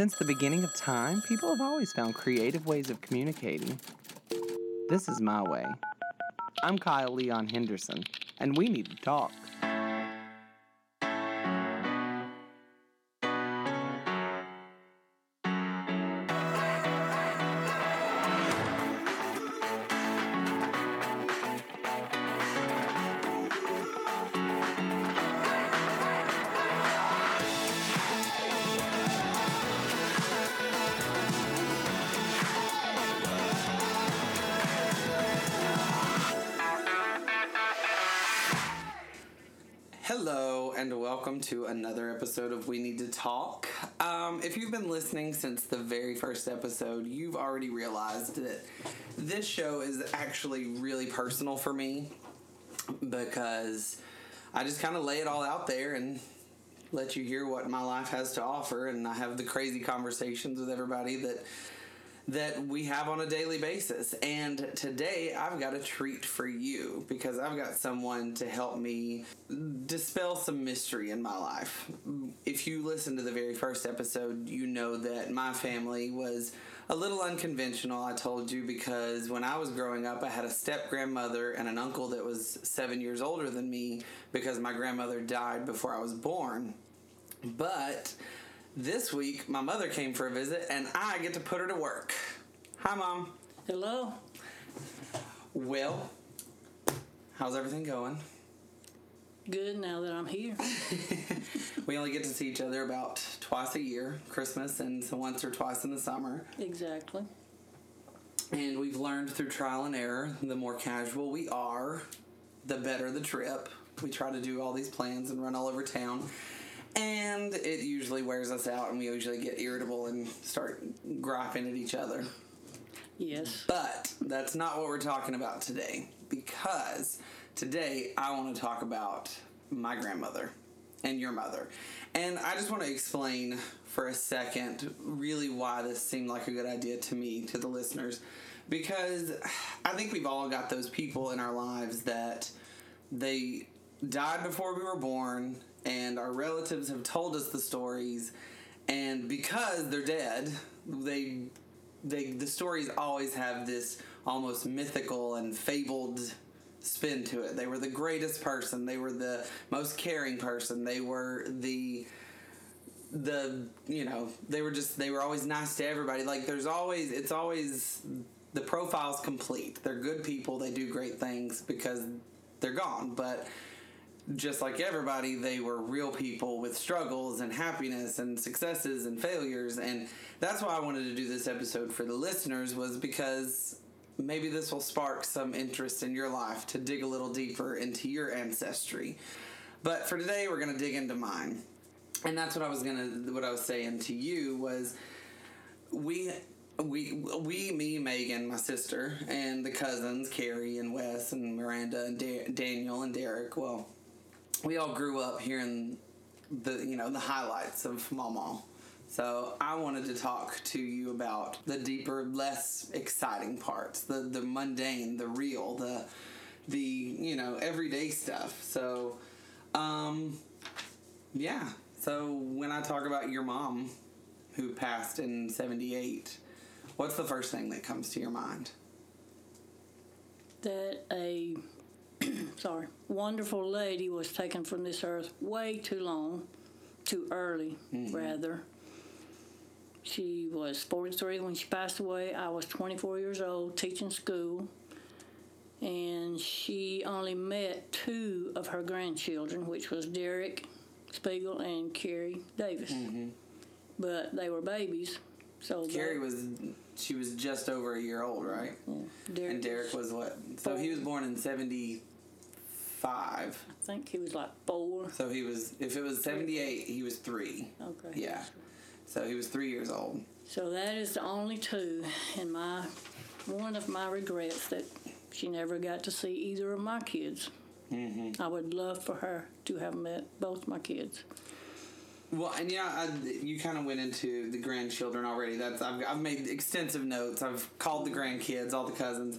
Since the beginning of time, people have always found creative ways of communicating. This is my way. I'm Kyle Leon Henderson, and we need to talk. Listening since the very first episode, you've already realized that this show is actually really personal for me because I just kind of lay it all out there and let you hear what my life has to offer, and I have the crazy conversations with everybody that that we have on a daily basis. And today I've got a treat for you because I've got someone to help me dispel some mystery in my life. If you listen to the very first episode, you know that my family was a little unconventional, I told you, because when I was growing up, I had a step grandmother and an uncle that was seven years older than me because my grandmother died before I was born. But this week, my mother came for a visit, and I get to put her to work. Hi, Mom. Hello. Well, how's everything going? Good now that I'm here. We only get to see each other about twice a year, Christmas and once or twice in the summer. exactly. And we've learned through trial and error the more casual we are, the better the trip. We try to do all these plans and run all over town. And it usually wears us out, and we usually get irritable and start griping at each other. Yes. But that's not what we're talking about today because today I want to talk about my grandmother and your mother. And I just want to explain for a second really why this seemed like a good idea to me, to the listeners. Because I think we've all got those people in our lives that they died before we were born, and our relatives have told us the stories. And because they're dead, they they the stories always have this almost mythical and fabled spin to it. They were the greatest person. They were the most caring person. They were the the you know they were just they were always nice to everybody. Like there's always it's always the profile's complete. They're good people. They do great things because they're gone. But just like everybody, they were real people with struggles and happiness and successes and failures. And that's why I wanted to do this episode for the listeners was because maybe this will spark some interest in your life to dig a little deeper into your ancestry. But for today, we're going to dig into mine. And that's what I was going to, what I was saying to you was we we we me Megan my sister and the cousins Carrie and Wes and Miranda and da- Daniel and Derek well we all grew up hearing the you know the highlights of Mama. So I wanted to talk to you about the deeper less exciting parts the the mundane the real the the you know everyday stuff. So um yeah. So when I talk about your mom who passed in 78 What's the first thing that comes to your mind? That a sorry wonderful lady was taken from this earth way too long, too early mm-hmm. rather. She was 43 when she passed away. I was 24 years old, teaching school, and she only met two of her grandchildren, which was Derek Spiegel and Carrie Davis. Mm-hmm. But they were babies, so Carrie was she was just over a year old, right? Derek, And Derek was what? So he was born in 75. I think he was like four. So he was if it was 78, he was 3. Okay. Yeah. So he was 3 years old. So that is the only two, and my one of my regrets that she never got to see either of my kids. Mm-hmm. I would love for her to have met both my kids. Well, and yeah, I, you kind of went into the grandchildren already. That's I've, I've made extensive notes. I've called the grandkids, all the cousins.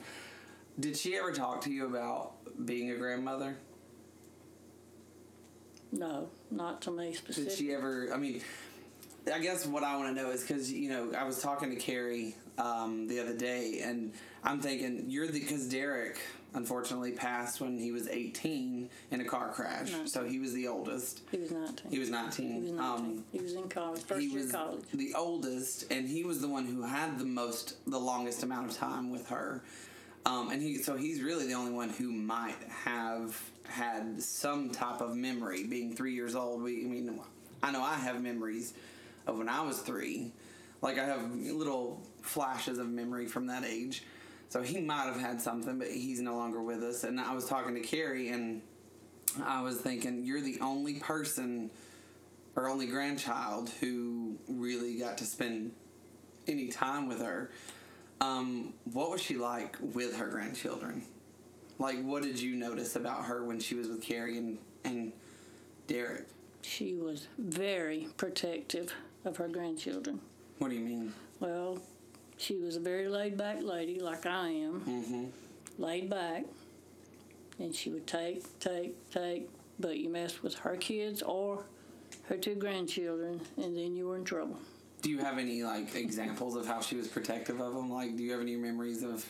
Did she ever talk to you about being a grandmother? No, not to me specifically. Did she ever? I mean, I guess what I want to know is because you know I was talking to Carrie um, the other day, and I'm thinking you're the because Derek unfortunately passed when he was 18 in a car crash, Nineteen. so he was the oldest. He was 19. He was 19. He was 19. Um, he was in college, first he year college. the oldest, and he was the one who had the most, the longest amount of time with her. Um, and he, so he's really the only one who might have had some type of memory. Being three years old, we, I mean, I know I have memories of when I was three. Like I have little flashes of memory from that age. So he might have had something, but he's no longer with us. And I was talking to Carrie, and I was thinking, you're the only person or only grandchild who really got to spend any time with her. Um, what was she like with her grandchildren? Like, what did you notice about her when she was with Carrie and, and Derek? She was very protective of her grandchildren. What do you mean? Well, she was a very laid back lady, like I am, Mm-hmm. laid back. And she would take, take, take, but you messed with her kids or her two grandchildren, and then you were in trouble. Do you have any like examples of how she was protective of them? Like, do you have any memories of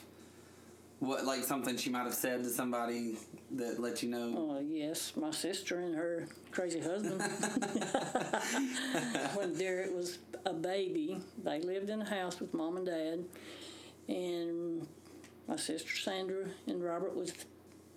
what, like something she might have said to somebody that let you know? Oh, yes, my sister and her crazy husband. when Derek was a baby, they lived in a house with mom and dad, and my sister Sandra and Robert was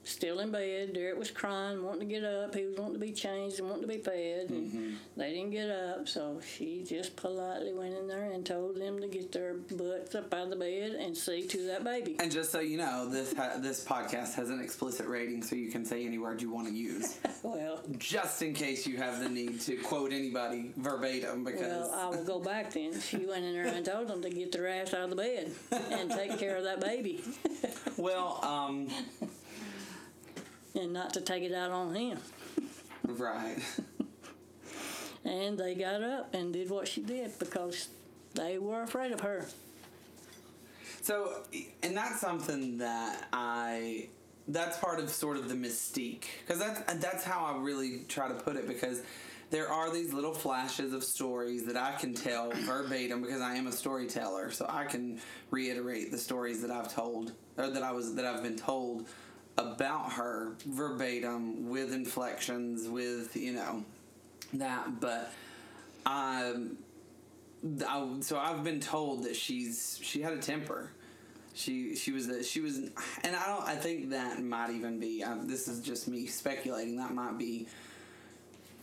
still in bed. Derek was crying, wanting to get up. He was wanting to be changed and wanting to be fed, and they didn't get up. So she just politely went in there and told them to get their butts up out of the bed and see to that baby. And just so you know, this ha- this podcast has an explicit rating, so you can say any word you want to use, Well. just in case you have the need to quote anybody verbatim. Because Well, I will go back then. She went in there and told them to get their ass out of the bed and take care of that baby well, um, and not to take it out on him. right. And they got up and did what she did because they were afraid of her. So, and that's something that I that's part of sort of the mystique because that's that's how I really try to put it because there are these little flashes of stories that I can tell verbatim because I am a storyteller, so I can reiterate the stories that I've told or that I was that I've been told about her verbatim with inflections with you know that but um I, so I've been told that she's she had a temper. She she was a, she was and I don't I think that might even be um, this is just me speculating that might be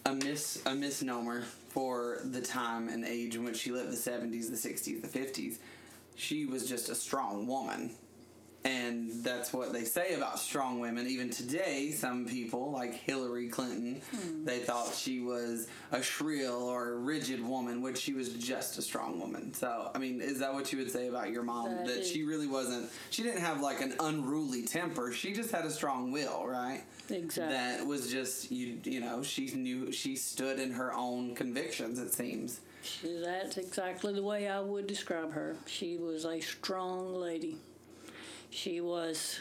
a mis a misnomer for the time and age in which she lived the 70s the 60s the 50s she was just a strong woman and that's what they say about strong women. Even today, some people, like Hillary Clinton, hmm. they thought she was a shrill or a rigid woman, which she was just a strong woman. So, I mean, is that what you would say about your mom? That that she really wasn't, she didn't have like an unruly temper. She just had a strong will, right? Exactly. That was just, you, you know, she knew, she stood in her own convictions, it seems. That's exactly the way I would describe her. She was a strong lady. She was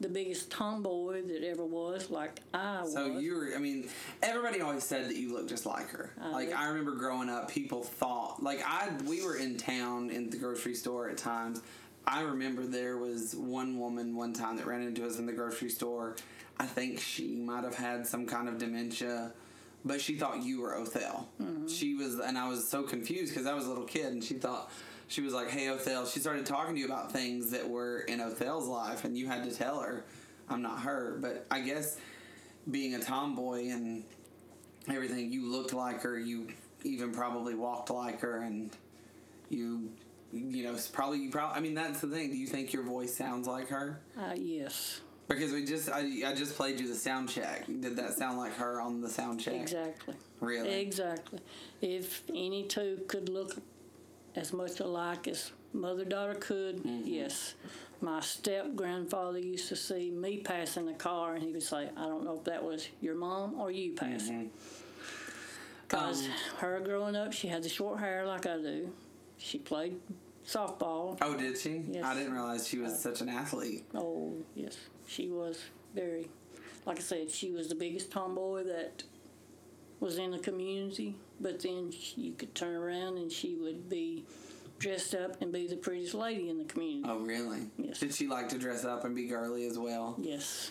the biggest tomboy that ever was, like I was. So you were, I mean, everybody always said that you looked just like her. I like did. I remember growing up, people thought, like I, we were in town in the grocery store at times. I remember there was one woman one time that ran into us in the grocery store. I think she might have had some kind of dementia, but she thought you were Othel. Mm-hmm. She was, and I was so confused because I was a little kid, and she thought. She was like, "Hey, Othel." She started talking to you about things that were in Othel's life, and you had to tell her, "I'm not her." But I guess being a tomboy and everything, you looked like her. You even probably walked like her, and you, you know, probably you probably. I mean, that's the thing. Do you think your voice sounds like her? Uh, yes, Because we just, I, I just played you the sound check. Did that sound like her on the sound check? exactly. Really? Exactly. If any two could look as much alike as mother daughter could, Mm-hmm. yes. My step grandfather used to see me passing the car, and he would say, "I don't know if that was your mom or you passing." Because Um, her growing up, she had the short hair like I do. She played softball. Oh, did she? Yes. I didn't realize she was such an athlete. Oh, yes. She was very, like I said, she was the biggest tomboy that was in the community, but then you could turn around and she would be dressed up and be the prettiest lady in the community. Oh, really? Yes. Did she like to dress up and be girly as well? Yes,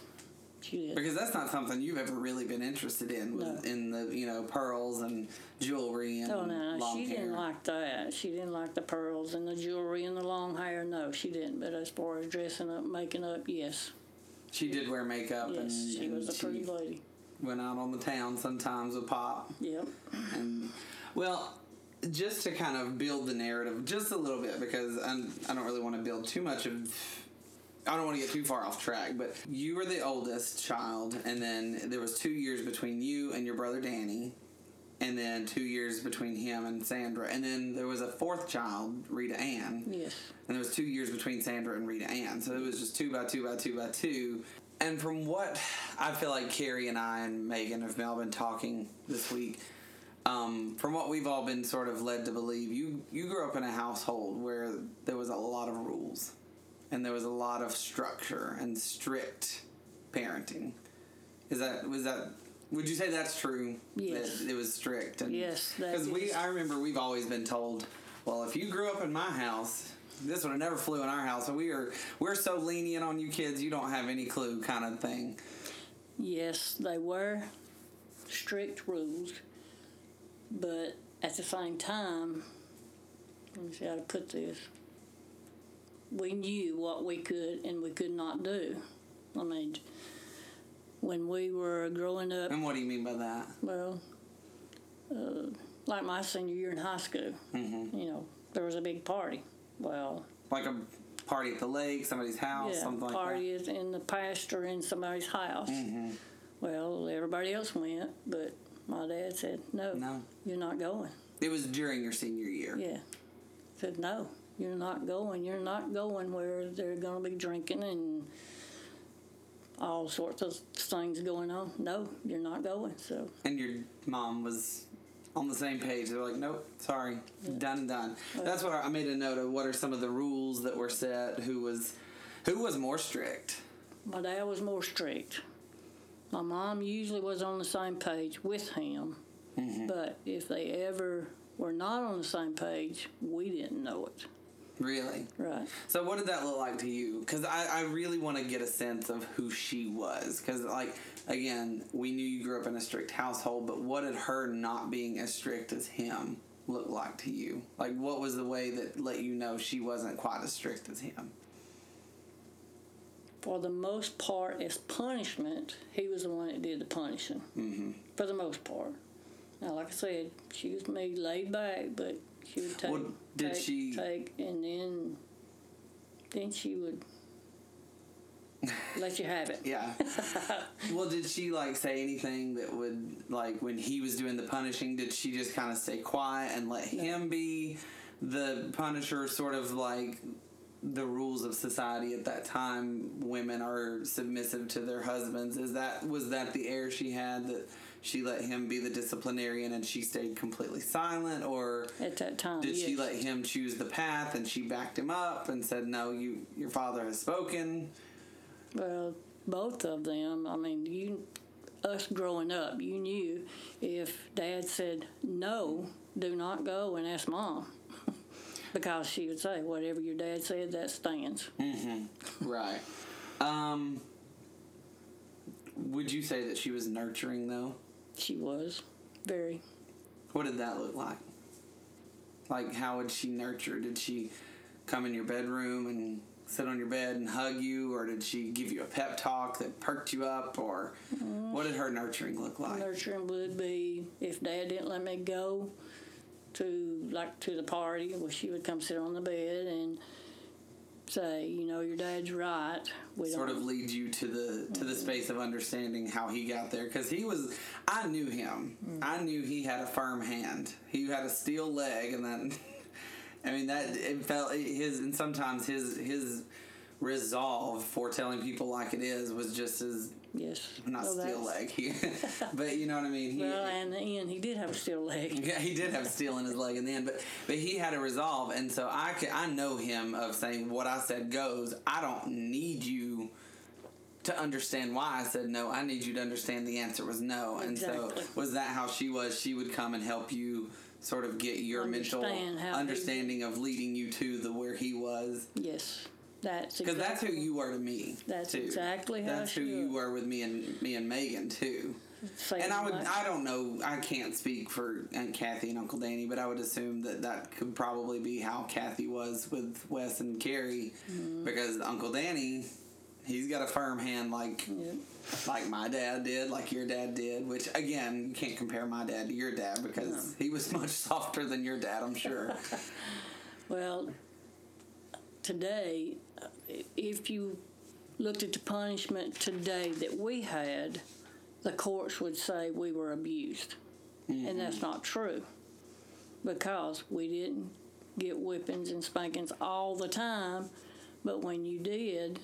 she did. Because that's not something you've ever really been interested in, No. in the you know pearls and jewelry and Oh no, long she hair. didn't like that. She didn't like the pearls and the jewelry and the long hair. No, she didn't. But as far as dressing up, making up, yes, she did wear makeup and, yes, she and was a pretty lady. Went out on the town sometimes with Pop. Yep. And well, just to kind of build the narrative just a little bit because I'm, I don't really want to build too much of. I don't want to get too far off track, but you were the oldest child, and then there was two years between you and your brother Danny, and then two years between him and Sandra, and then there was a fourth child, Rita Ann, Yes. and there was two years between Sandra and Rita Ann. So it was just two by two by two by two. And from what I feel like Carrie and I and Megan have now been talking this week, um, from what we've all been sort of led to believe, you you grew up in a household where there was a lot of rules, and there was a lot of structure and strict parenting. Is that was that? Would you say that's true? Yes. That it was strict. And, Yes, Because we. I remember we've always been told, well, if you grew up in my house, this would have never flew in our house. So we are we're so lenient on you kids, you don't have any clue, kind of thing. Yes, they were strict rules, but at the same time, let me see how to put this. We knew what we could and we could not do. I mean, when we were growing up, And what do you mean by that? well, uh, like my senior year in high school, hmm you know, there was a big party. Well, Like a party at the lake, somebody's house, yeah, something like party is in the pasture in somebody's house. that. hmm Well, everybody else went, but my dad said, no, No, you're not going. it was during your senior year. Yeah. Said, no, you're not going. You're not going where they're going to be drinking and all sorts of things going on. No, you're not going. So, And your mom was on the same page. They're like, nope, sorry, done and done. That's what I, I made a note of. What are some of the rules that were set? Who was, who was more strict? my dad was more strict. My mom usually was on the same page with him, mm-hmm. but if they ever were not on the same page, we didn't know it. Really? Right. So what did that look like to you? Because I, I really want to get a sense of who she was. Because like again, we knew you grew up in a strict household, but what did her not being as strict as him look like to you? Like what was the way that let you know she wasn't quite as strict as him? For the most part, as punishment, he was the one that did the punishing. Mm-hmm. for the most part. Now, like I said, she was made laid back, but she would take, Well, did take, she- take, and then, then she would let you have it. Yeah. well, did she like say anything that would like when he was doing the punishing? Did she just kind of stay quiet and let him be the punisher? Sort of like the rules of society at that time. Women are submissive to their husbands. Is that was that the air she had that she let him be the disciplinarian and she stayed completely silent, or At that time, did she let him choose the path and she backed him up and said, "No, you your father has spoken." Well, both of them. I mean, you, us growing up, you knew if Dad said no, do not go and ask Mom, because she would say whatever your dad said, that stands. Mm-hmm. Right. Um, would you say that she was nurturing though? She was very. What did that look like? Like, how would she nurture? Did she come in your bedroom and sit on your bed and hug you, or did she give you a pep talk that perked you up, or mm. what did her nurturing look like? Nurturing would be if Dad didn't let me go to like to the party, well, she would come sit on the bed and say, you know, your dad's right. We Sort of lead you to the to the mm. space of understanding how he got there, because he was. I knew him. Mm. I knew he had a firm hand. He had a steel leg, and then. I mean that it felt his and sometimes his his resolve for telling people like it is was just as Yes. not Well, steel leg, but you know what I mean. He, Well, and the end, he did have a steel leg. yeah, he did have steel in his leg in the end, but but he had a resolve, and so I can, I know him of saying what I said goes. I don't need you to understand why I said no, I need you to understand the answer was no. And so was that how she was? She would come and help you sort of get your mental Understand he- understanding of leading you to the where he was. Yes, that's Because that's who you are to me. That's too. exactly how That's who you were with me and me and Megan too. same And I would. I don't know, I can't speak for Aunt Kathy and Uncle Danny, but I would assume that that could probably be how Kathy was with Wes and Carrie, Mm-hmm. because Uncle Danny, he's got a firm hand like Yeah. Like my dad did, like your dad did. Which again, you can't compare my dad to your dad because he was much softer than your dad, I'm sure. Well, today, uh, if you looked at the punishment today that we had, the courts would say we were abused. And that's not true because we didn't get whippings and spankings all the time, but when you did,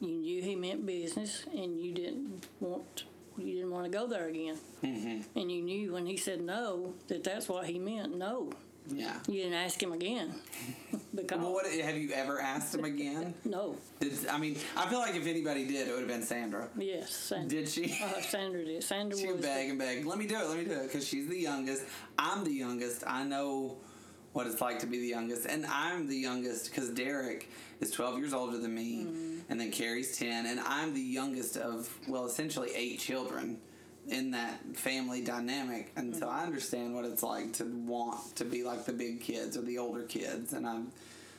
you knew he meant business and you didn't want you didn't want to go there again. And you knew when he said no that that's what he meant. No, yeah. you didn't ask him again because Well, what have you ever asked him again? no, Did, I mean, I feel like if anybody did, it would have been Sandra. yes, Sandra. Did she? Uh, Sandra did. Sandra She was would beg and beg. Let me do it. Let me do it because she's the youngest. I'm the youngest. I know what it's like to be the youngest, and I'm the youngest because Derek is 12 years older than me, Mm-hmm. And then Carrie's 10, and I'm the youngest of well, essentially eight children in that family dynamic, and so Mm-hmm. I understand what it's like to want to be like the big kids or the older kids, and I'm.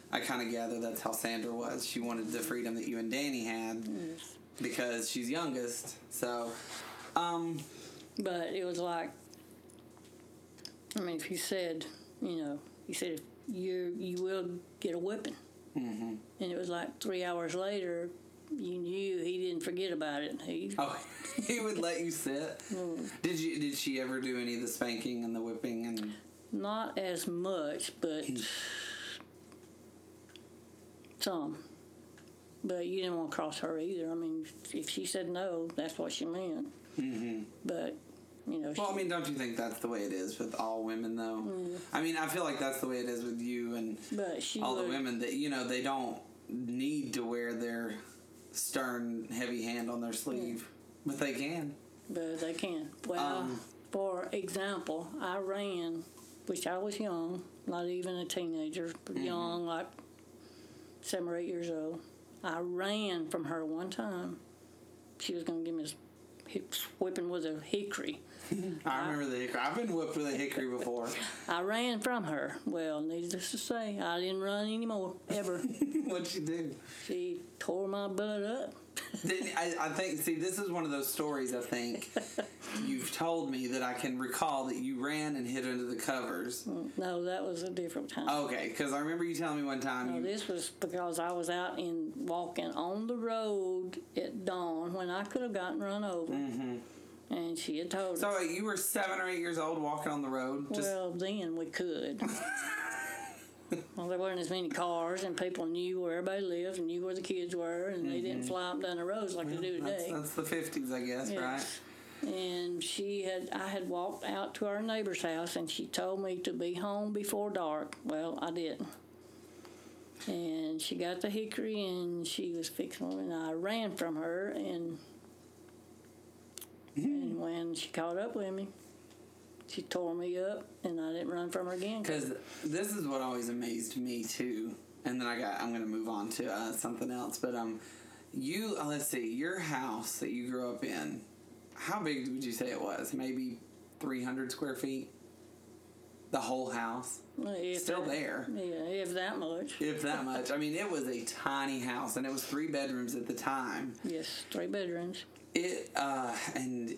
I kind of gather that's how Sandra was. She wanted the freedom that you and Danny had Yes. because she's youngest. So, um, But it was like, I mean, if he said, you know, he said you you will get a whipping, hmm and it was like three hours later, you knew he didn't forget about it. He Oh, he would let you sit. Did you? Did she ever do any of the spanking and the whipping and? not as much, but some. But you didn't want to cross her either. I mean, if she said no, that's what she meant. hmm But you know, Well, I mean, don't you think that's the way it is with all women, though? I mean, I feel like that's the way it is with you and but she all the women that you know they don't need to wear their stern, heavy hand on their sleeve, but they can. But they can. Well, Um, for example, I ran, which I was young, not even a teenager, but Mm-hmm. young, like seven or eight years old. I ran from her one time. She was going to give me a hip whipping with a hickory. I remember the hickory. I've been whipped with a hickory before. I ran from her. Well, needless to say, I didn't run anymore, ever. What'd she do? she tore my butt up. I, I think, see, this is one of those stories I think you've told me that I can recall that you ran and hid under the covers. Mm, no, that was a different time. Okay, because I remember you telling me one time No, you. this was because I was out in walking on the road at dawn when I could have gotten run over. Mm-hmm. And she had told Mm-hmm. So us, wait, you were seven or eight years old walking on the road? Just well, then we could. well, there weren't as many cars, and people knew where everybody lived and knew where the kids were, and they didn't fly up down the roads like they do Mm-hmm. that's, today. that's the 50s, I guess, Yes. right? And she had, I had walked out to our neighbor's house, and she told me to be home before dark. Well, I didn't. And she got the hickory, and she was fixing, and I ran from her, and and when she caught up with me, she tore me up, and I didn't run from her again. Because this is what always amazed me too. And then I got, I'm going to move on to uh, something else. But um, you, uh, let's see, your house that you grew up in, how big would you say it was? Maybe 300 square feet? The whole house? If Still that- there. Yeah, if that much. If that much. I mean, it was a tiny house, and it was three bedrooms at the time. Yes, three bedrooms. It uh, and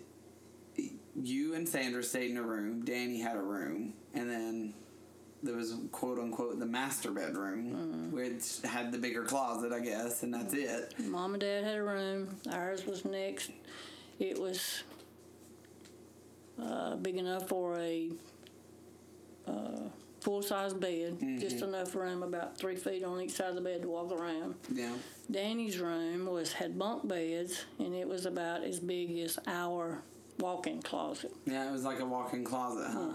you and Sandra stayed in a room. Danny had a room, and then there was quote unquote the master bedroom, which had the bigger closet, I guess, and that's it. Mom and Dad had a room. Ours was next. It was uh, big enough for a uh, full size bed, just enough room, about three feet on each side of the bed to walk around. Yeah. Danny's room was had bunk beds, and it was about as big as our walk-in closet. Yeah, it was like a walk-in closet, huh?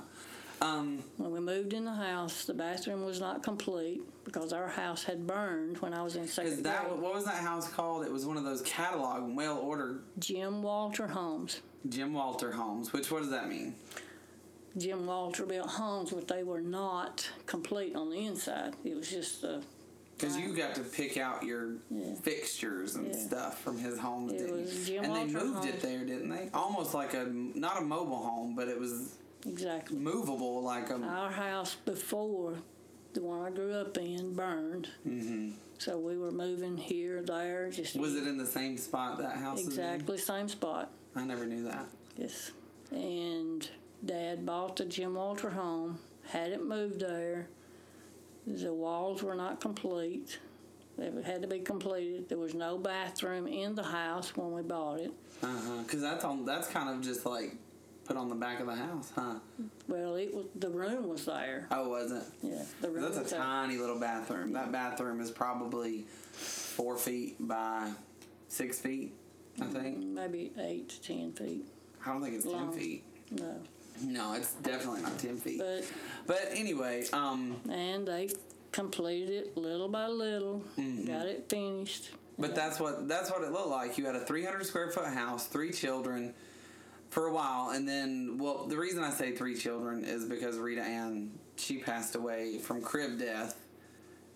Um, When we moved in the house, the bathroom was not complete because our house had burned when I was in second that grade. what was that house called? It was one of those catalog mail order Jim Walter Homes. Jim Walter homes. Which what does that mean? Jim Walter built homes, but they were not complete on the inside. It was just uh, Because you got to pick out your Yeah. fixtures and Yeah. stuff from his homes, It didn't was you? And they Walter moved it there, didn't they? Almost like a not a mobile home, but it was exactly. movable, like a. Our house before the one I grew up in burned. hmm So we were moving here, there, just Was it in the same spot that house? exactly same spot. I never knew that. Yes. And Dad bought the Jim Walter home, had it moved there. The walls were not complete. They had to be completed. There was no bathroom in the house when we bought it. Uh huh. Because that's on. That's kind of just like put on the back of the house, huh? Well, it was the room was there. Oh, was it? Yeah, the room That's was a there. tiny little bathroom. That bathroom is probably four feet by six feet. I think. Maybe eight to ten feet. I don't think it's ten feet. No, No, it's definitely not ten feet. but But anyway, um, and they completed it little by little. Mm-hmm. Got it finished. but that's what that's what it looked like. You had a 300 square foot house, three children, for a while, and then well, the reason I say three children is because Rita Ann she passed away from crib death.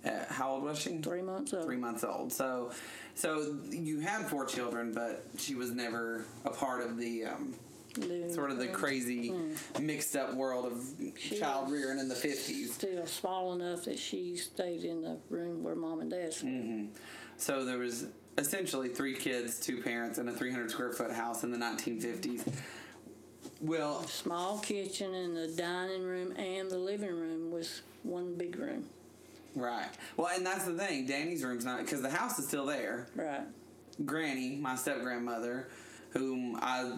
At, how old was she? Three months old. Three months old. So, so you had four children, but she was never a part of the um, Sort of the room. crazy, mixed up world of She child rearing in the 50s. Still small enough that she stayed in the room where mom and dad. Mm-hmm. So there was essentially three kids, two parents, and a 300 square foot house in the 1950s. Well, Small kitchen and the dining room and the living room was one big room. right. Well, and that's the thing. Danny's room's not because the house is still there. Right. Granny, my step grandmother, whom I,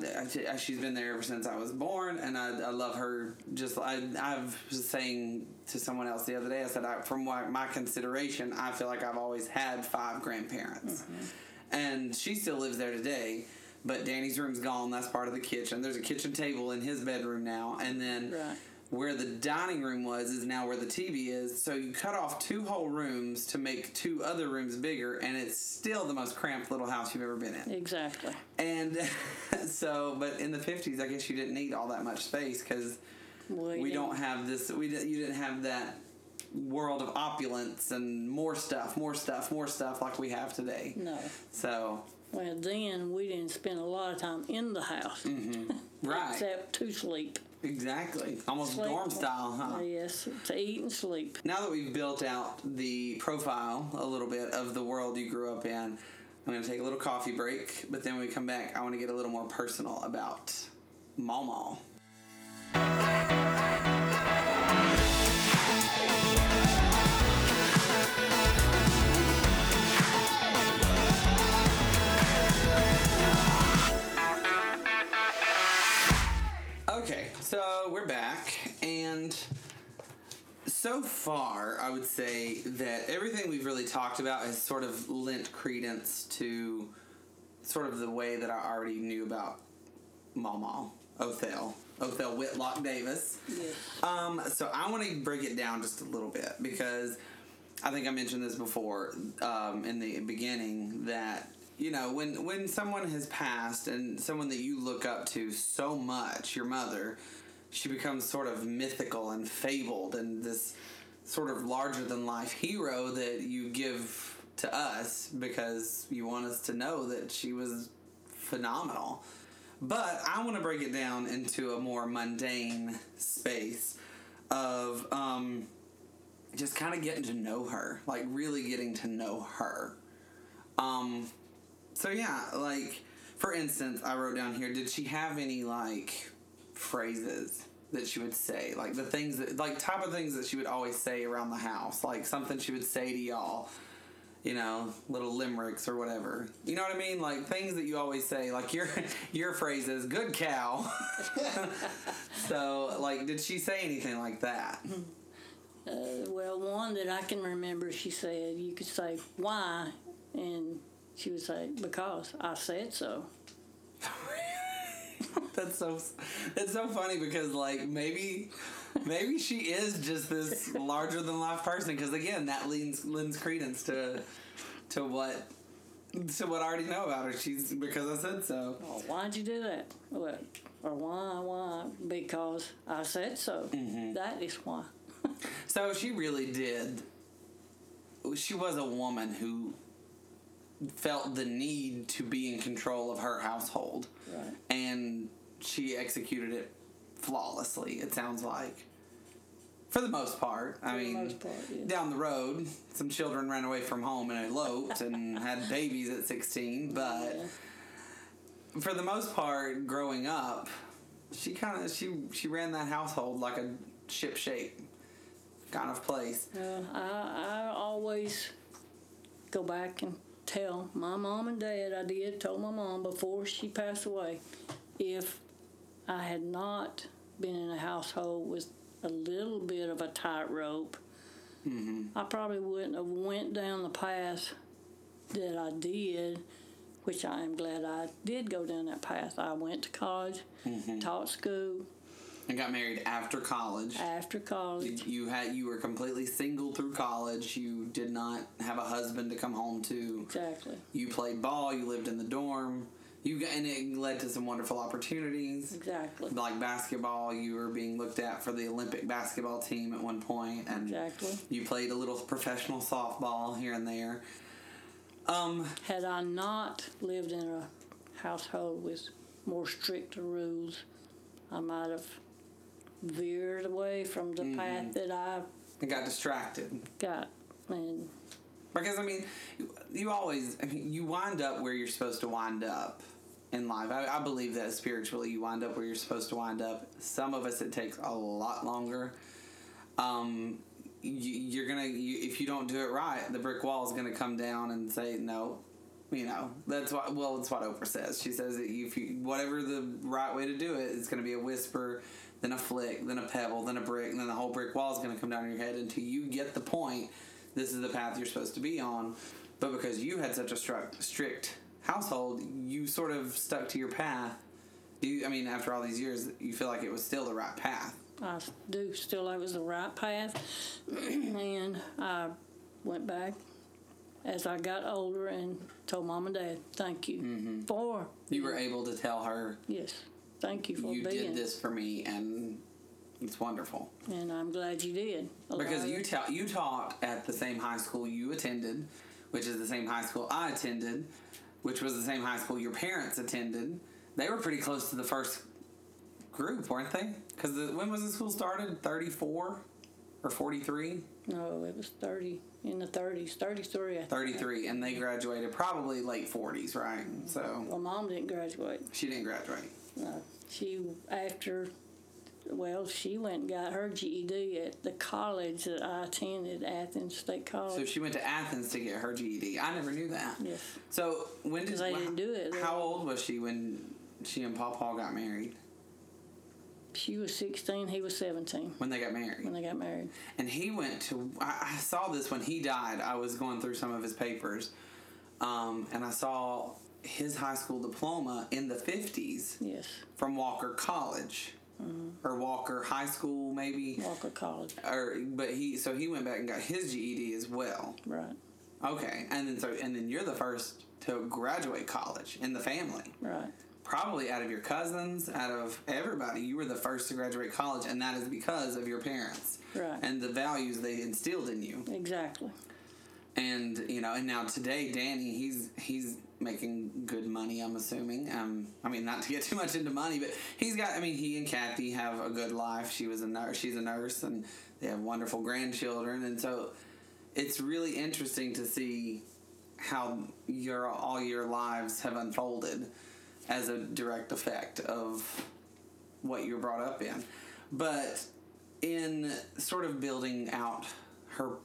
I- she's been there ever since I was born, and I, I love her. Just I, I was saying to someone else the other day, I said, I, from my, my consideration, I feel like I've always had five grandparents, mm-hmm. and she still lives there today. But Danny's room's gone. That's part of the kitchen. There's a kitchen table in his bedroom now, and then Right. Where the dining room was is now where the TV is. So you cut off two whole rooms to make two other rooms bigger, and it's still the most cramped little house you've ever been in. Exactly. And so, but in the fifties, I guess you didn't need all that much space because We, we don't have this. We didn't, you didn't have that world of opulence and more stuff, more stuff, more stuff like we have today. No. So Well, then we didn't spend a lot of time in the house. Mm-hmm. right, Except to sleep. Exactly, almost Sleep. dorm style, huh? Oh, yes, to eat and sleep. Now that we've built out the profile a little bit of the world you grew up in, I'm going to take a little coffee break, but then when we come back, I want to get a little more personal about Mall Okay, so we're back, and so far, I would say that everything we've really talked about has sort of lent credence to sort of the way that I already knew about Mama, Othel, Othel Whitlock Davis. Yes. Um, so I want to break it down just a little bit because I think I mentioned this before um, in the beginning that you know when when someone has passed and someone that you look up to so much, your mother, she becomes sort of mythical and fabled and this sort of larger than life hero that you give to us because you want us to know that she was phenomenal. But I want to break it down into a more mundane space of um, just kind of getting to know her, like really getting to know her. Um, so yeah, like for instance, I wrote down here: Did she have any like phrases that she would say, like the things that, like type of things that she would always say around the house, like something she would say to y'all? you know, little limericks or whatever. You know what I mean? Like things that you always say. Like your your phrase is "good cow." so, like, did she say anything like that? Uh, well, one that I can remember, she said, you could say, why? And she would say, because I said so. that's so that's so funny because like maybe maybe she is just this larger than life person. Because again, that lends lends credence to to what to what I already know about her. She's because I said so. Oh, why'd you do that? What? Or why? Why? Because I said so. Mm-hmm. That is why. So she really did. She was a woman who felt the need to be in control of her household. Right. And she executed it flawlessly, it sounds like. For the most part. I For the mean, part, yes. down the road, some children ran away from home and eloped and had babies at 16, but Yeah. for the most part, growing up, she kind of she she ran that household like a ship shape kind of place. Uh, I, I always go back and tell my mom and dad, I did, told my mom before she passed away, if I had not been in a household with a little bit of a tightrope, mm-hmm. I probably wouldn't have went down the path that I did, which I am glad I did go down that path. I went to college, mm-hmm. taught school And got married after college. after college. You had you were completely single through college. You did not have a husband to come home to. Exactly. You played ball. You lived in the dorm. You got, and it led to some wonderful opportunities. Exactly. Like basketball, you were being looked at for the Olympic basketball team at one point, and Exactly. you played a little professional softball here and there. Um, Had I not lived in a household with more stricter rules, I might have veered away from the path that I I got distracted. got. And Because I mean, you, you always I mean, you wind up where you're supposed to wind up in life. I, I believe that spiritually, you wind up where you're supposed to wind up. Some of us it takes a lot longer. Um, you, you're gonna you, if you don't do it right, the brick wall is gonna come down and say no. You know that's what well it's what Oprah says. She says that if you whatever the right way to do it, it's gonna be a whisper, then a flick, then a pebble, then a brick, and then the whole brick wall is gonna come down on your head until you get the point. This is the path you're supposed to be on, but because you had such a stru- strict household, you sort of stuck to your path. You, I mean, after all these years, you feel like it was still the right path. I do still like it was the right path. and I went back as I got older and told mom and dad, thank you mm-hmm. for, You were able to tell her yes, thank you for you being. did this for me, and it's wonderful And I'm glad you did. because you ta- you taught at the same high school you attended, which is the same high school I attended, which was the same high school your parents attended. They were pretty close to the first group, weren't they? Because when was the school started? Thirty four or forty three? No, it was 30, in the 30s, 33. I think. 33 and they graduated probably late 40s right so Well, mom didn't graduate. she didn't graduate She, after, well, she went and got her GED at the college that I attended, Athens State College. so she went to athens to get her ged i never knew that Yes. so when did they didn't do it. how old was she when she and paul paul got married She was 16, he was 17 when they got married when they got married. and he went to I, I saw this when he died i was going through some of his papers um, and i saw his high school diploma in the 50s Yes, from walker college mm-hmm. or walker high school maybe Walker College. or but he so he went back and got his ged as well Right, Okay, and then so and then you're the first to graduate college in the family. right. Probably out of your cousins, out of everybody, you were the first to graduate college, and that is because of your parents Right. and the values they instilled in you. Exactly. And you know, and now today, Danny, he's he's making good money. I'm assuming. Um, I mean, not to get too much into money, but he's got. I mean, he and Kathy have a good life. She was a nurse. She's a nurse, and they have wonderful grandchildren. And so, it's really interesting to see how your all your lives have unfolded as a direct effect of what you're brought up in. But in sort of building out her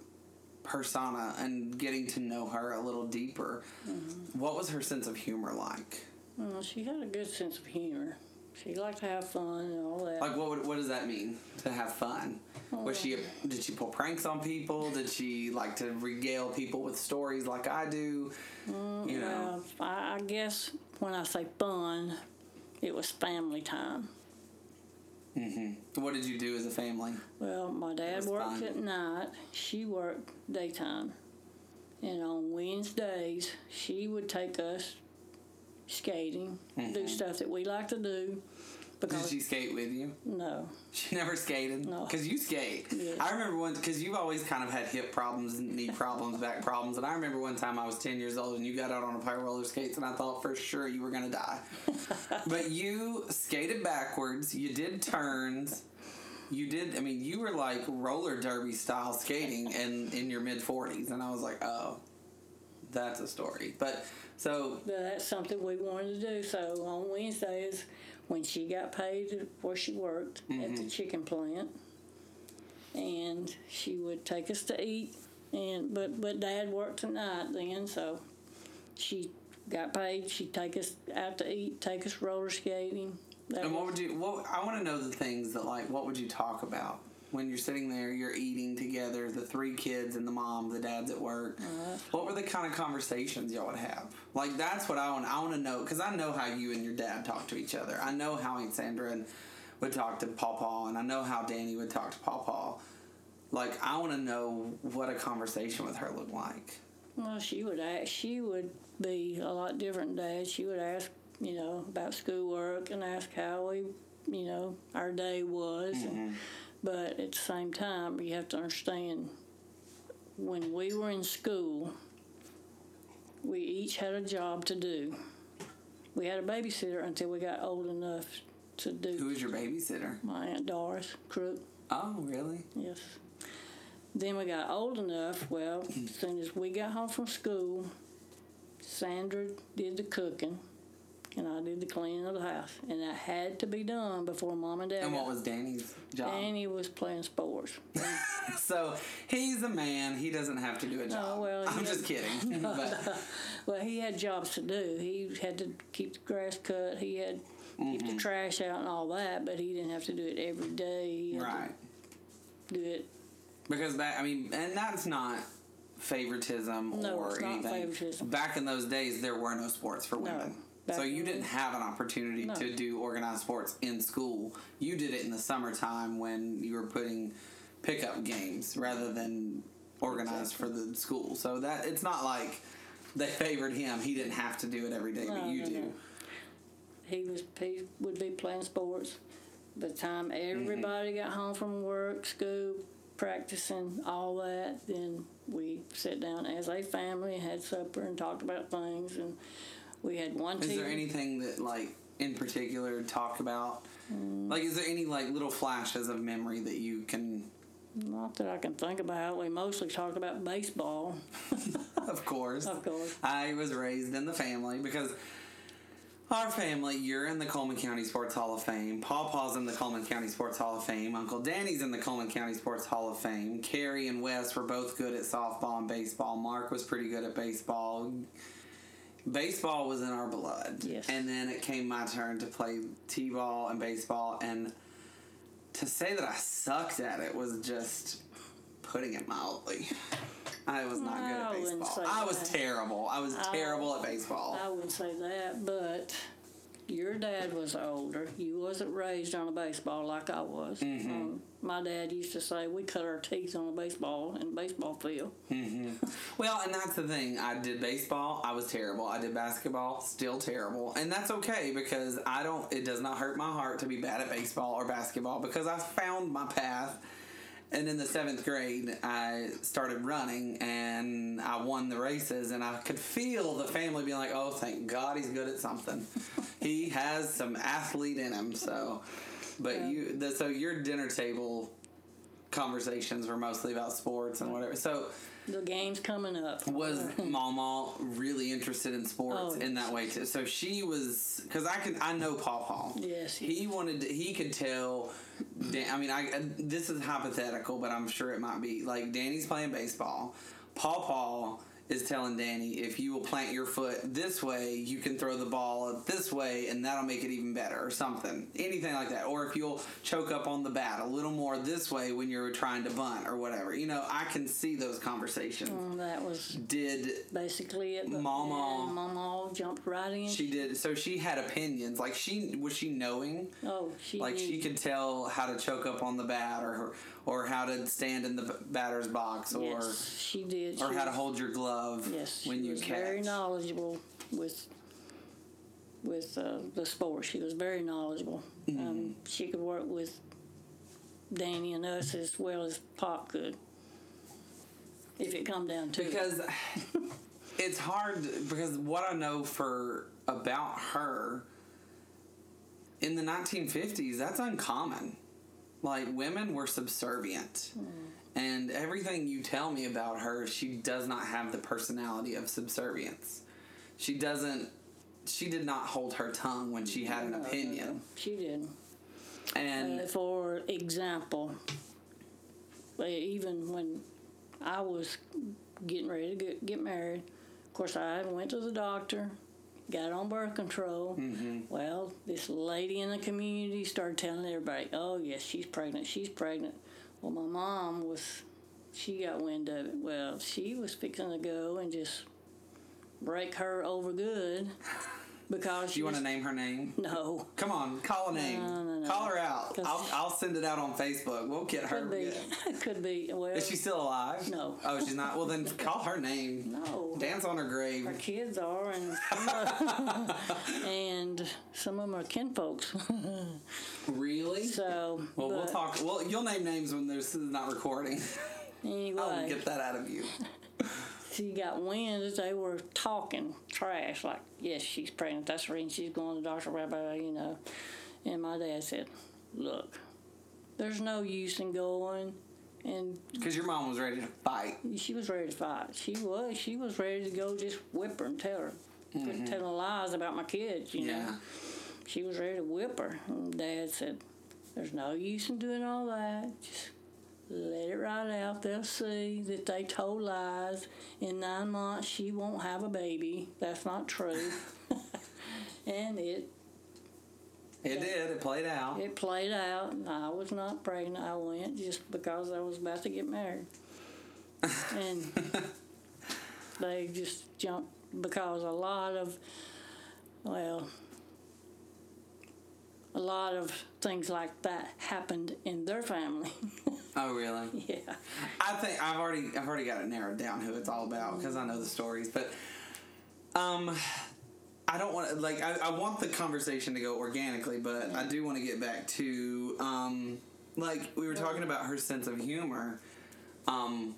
persona and getting to know her a little deeper, mm-hmm. what was her sense of humor like? Well, she had a good sense of humor. She liked to have fun and all that. Like, what would, what does that mean to have fun? Was she did she pull pranks on people? Did she like to regale people with stories like I do? Mm, you know, I, I guess when I say fun, it was family time. Mm-hmm. What did you do as a family? Well, my dad worked fun. at night. She worked daytime. And on Wednesdays, she would take us skating, do mm-hmm. stuff that we like to do. Did she skate with you? no, She never skated. No. Because you skate. Yeah. I remember one because you've always kind of had hip problems, knee problems, back problems, and I remember one time I was ten years old and you got out on a pair of roller skates, and I thought for sure you were gonna die. but you skated backwards. You did turns. You did. I mean, you were like roller derby style skating, and in your mid forties, and I was like, oh, that's a story. But so but that's something we wanted to do. So on Wednesdays, when she got paid where she worked at the mm-hmm. chicken plant, and she would take us to eat. And but but Dad worked at night then, so she got paid. She'd take us out to eat, take us roller skating. That And what would you? What I want to know the things that like. What would you talk about when you're sitting there? You're eating together, the three kids and the mom, the dad's at work. Uh-huh. what were the kind of conversations y'all would have? Like that's what I want. I want to know because I know how you and your dad talk to each other. I know how Aunt Sandra and would talk to Paw Paw, and I know how Danny would talk to Paw Paw. Like I want to know what a conversation with her looked like. Well, she would ask. She would be a lot different Dad. She would ask, you know, about schoolwork and ask how we, you know, our day was. And, mm-hmm. But at the same time, you have to understand when we were in school, we each had a job to do. We had a babysitter until we got old enough to do. Who was your babysitter? My aunt Doris Crook. Oh, really? Yes. Then we got old enough. Well, as soon as we got home from school, Sandra did the cooking, and I did the cleaning of the house, and that had to be done before Mom and Dad. And what was Danny's job? Danny was playing sports. So he's a man. He doesn't have to do a job. Oh, well, I'm had- just kidding. but Well, he had jobs to do. He had to keep the grass cut. He had to keep Mm-hmm. the trash out and all that, but he didn't have to do it every day. Right, do it. because that I mean, and that's not favoritism No, or it's not anything. favoritism. Back in those days, there were no sports for women. Back so you didn't have an opportunity No. to do organized sports in school. You did it in the summertime when you were putting pickup games rather than organized for the school. So that it's not like they favored him. He didn't have to do it every day, but you no, do. no. he was he would be playing sports. By the time everybody mm-hmm. got home from work, school, practicing, all that, then we sat down as a family and had supper and talked about things. And we had one Is there anything that like in particular talk about? Mm. Like, is there any like little flashes of memory that you can? Not that I can think about. We mostly talked about baseball, Of course, of course. I was raised in the family because our family. You're in the Cullman County Sports Hall of Fame. Paw Paw's in the Cullman County Sports Hall of Fame. Uncle Danny's in the Cullman County Sports Hall of Fame. Carrie and Wes were both good at softball and baseball. Mark was pretty good at baseball. Baseball was in our blood. Yes. And then it came my turn to play t-ball and baseball and to say that I sucked at it was just putting it mildly. I was not good at baseball. say I was that. terrible. I was terrible at baseball. I wouldn't say that, but your dad was older. You wasn't raised on a baseball like I was. Mm-hmm. Um, my dad used to say we cut our teeth on a baseball in a baseball field. Well, and that's the thing. I did baseball. I was terrible. I did basketball. Still terrible. And that's okay because I don't. It does not hurt my heart to be bad at baseball or basketball because I found my path. And in the seventh grade, I started running and I won the races. And I could feel the family being like, "Oh, thank God he's good at something. He has some athlete in him." So, but Yeah. you, the, so your dinner table conversations were mostly about sports and whatever. So The game's coming up. was Mama really interested in sports Oh, in that way too? So she was because I can I know Paw Paw. Yes. He wanted to, he could tell. Dan, I mean, I uh, this is hypothetical, but I'm sure it might be like Danny's playing baseball. Paw Paw is telling Danny, if you will plant your foot this way, you can throw the ball this way, and that'll make it even better, or something. Anything like that. Or if you'll choke up on the bat a little more this way when you're trying to bunt, or whatever. You know, I can see those conversations. Mm, that was Did basically it. Mama- Mama jumped right in. she did? So she had opinions. Like she was she knowing. oh, she Like she could tell how to choke up on the bat, or or how to stand in the batter's box, or Yes, she did. or She how to hold your glove Yes, when she you was catch. very knowledgeable with with uh, the sport. She was very knowledgeable. Mm-hmm. Um, she could work with Danny and us as well as Pop could, if it come down to it. because it's hard because what I know for about her in the 1950s that's uncommon like women were subservient. And everything you tell me about her she does not have the personality of subservience. She doesn't she did not hold her tongue when she had an opinion. She didn't. and Uh, for example, uh, even when I was getting ready to get, get married, of course, I went to the doctor, got on birth control. Mm-hmm. Well, this lady in the community started telling everybody, oh, yes, she's pregnant, she's pregnant. Well, my mom was, she got wind of it. Well, she was fixing to go and just break her over good because do you want to name her name No. come on call a name No, no, no. call her out. I'll, I'll send it out on facebook we'll get her Could be. good. Could be. Well, Is she still alive? No. Oh, she's not. Well, then call her name. no. Dance on her grave. Our kids are, and some of, and some of them are kinfolks. Really? so, well, we'll talk. Well, you'll name names when this is not recording. I'll get that out of you. She got wind that they were talking trash, like, yes, she's pregnant. That's the reason she's going to blah, blah, you know. And my dad said, look, there's no use in going. And Because your mom was ready to fight. she was ready to fight. She was. She was ready to go just whip her and tell her. Quit telling lies about my kids, you know. She was ready to whip her. And Dad said, There's no use in doing all that. Just let it right out. They'll see that they told lies. In nine months, she won't have a baby. That's not true. and it, It did. It played out. it played out. I was not pregnant. I went just because I was about to get married. and they just jumped because a lot of, well, a lot of things like that happened in their family. Oh, really? yeah. I think I've already I've already got it narrowed down who it's all about because I know the stories, but um. I don't want to like I, I want the conversation to go organically, but I do want to get back to um like we were talking about her sense of humor. Um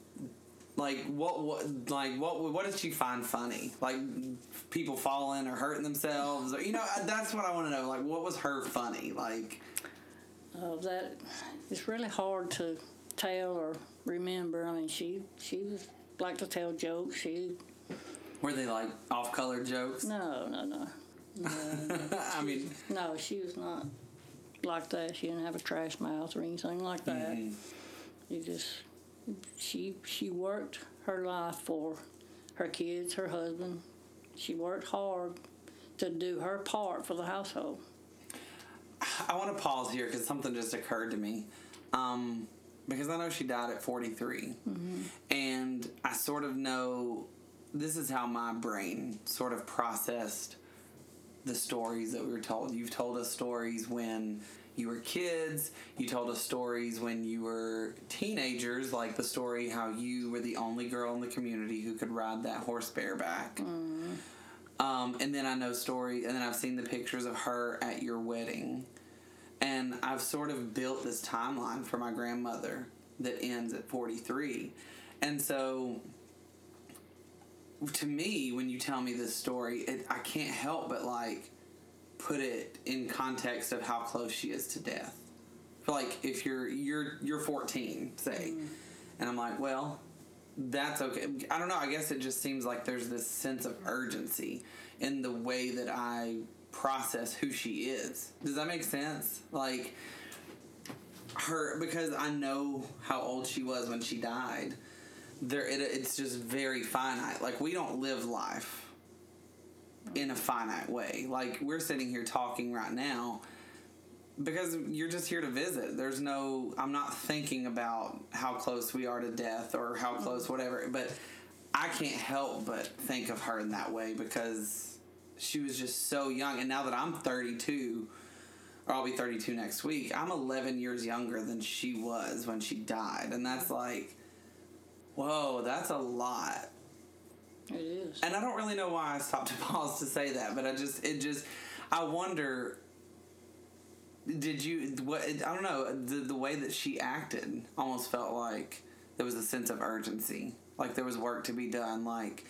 like what what like what what did she find funny? Like people falling or hurting themselves or you know that's what I want to know. Like what was her funny? Like Uh, that it's really hard to tell or remember. I mean, she she was like to tell jokes. She were they like off color jokes? no no no I mean no she was not like that. She didn't have a trash mouth or anything like that. mhm. You just she she worked her life for her kids, her husband. She worked hard to do her part for the household. I want to pause here because something just occurred to me. Um, because I know she died at 43. And I sort of know this is how my brain sort of processed the stories that we were told. You've told us stories when you were kids, you told us stories when you were teenagers, like the story how you were the only girl in the community who could ride that horse bareback. Um, and then I know story, and then I've seen the pictures of her at your wedding, and I've sort of built this timeline for my grandmother that ends at forty three, and so to me, when you tell me this story, it, I can't help but like put it in context of how close she is to death. For like, if you're you're you're fourteen, say, mm-hmm. and I'm like, well, that's okay. I don't know. I guess it just seems like there's this sense of urgency in the way that I process who she is. Does that make sense? Like her because I know how old she was when she died. there it, it's just very finite. Like we don't live life in a finite way. Like we're sitting here talking right now because you're just here to visit. There's no I'm not thinking about how close we are to death or how close mm-hmm. whatever, but I can't help but think of her in that way because she was just so young and now that I'm 32 or I'll be 32 next week, I'm 11 years younger than she was when she died. And that's like whoa, that's a lot. It is. And I don't really know why I stopped to pause to say that, but I just it just I wonder did you what I don't know the the way that she acted almost felt like there was a sense of urgency like there was work to be done like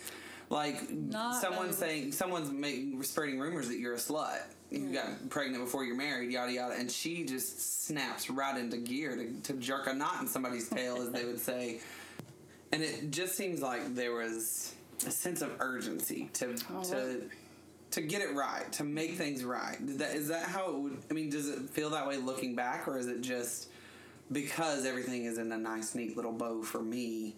like Not someone over- saying someone's making spreading rumors that you're a slut you mm. got pregnant before you're married yada yada and she just snaps right into gear to, to jerk a knot in somebody's tail as they would say and it just seems like there was a sense of urgency to Oh, to to get it right, to make things right. Is that, is that how it would? I mean, does it feel that way looking back, or is it just because everything is in a nice, neat little bow for me?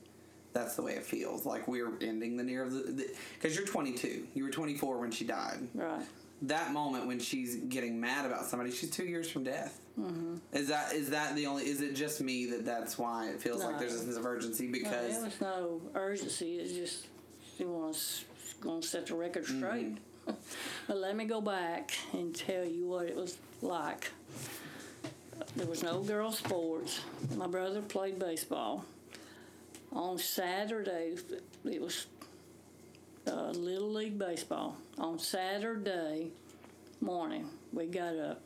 That's the way it feels. Like we're ending the near of the because you're 22. You were 24 when she died. Right. That moment when she's getting mad about somebody, she's two years from death. Mm-hmm. Is that is that the only? Is it just me that that's why it feels like there's a sense of urgency No, because there was no urgency. It's just wants going to set the record Mm-hmm. straight. but let me go back and tell you what it was like. There was no girl sports. My brother played baseball. On Saturday, it was uh, Little League baseball. On Saturday morning, we got up.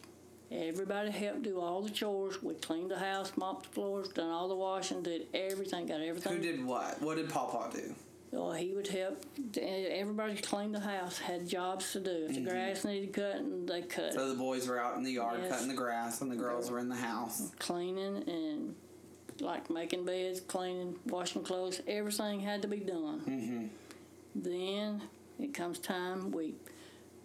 Everybody helped do all the chores. We cleaned the house, mopped the floors, done all the washing, did everything, got everything. who did what? What did Papa do? Well, he would help. Everybody cleaned the house, had jobs to do. If Mm-hmm. the grass needed cutting, they cut So the boys were out in the yard Yes. cutting the grass, and the girls were in the house. Cleaning and like making beds, cleaning, washing clothes, everything had to be done. Mm-hmm. Then it comes time we,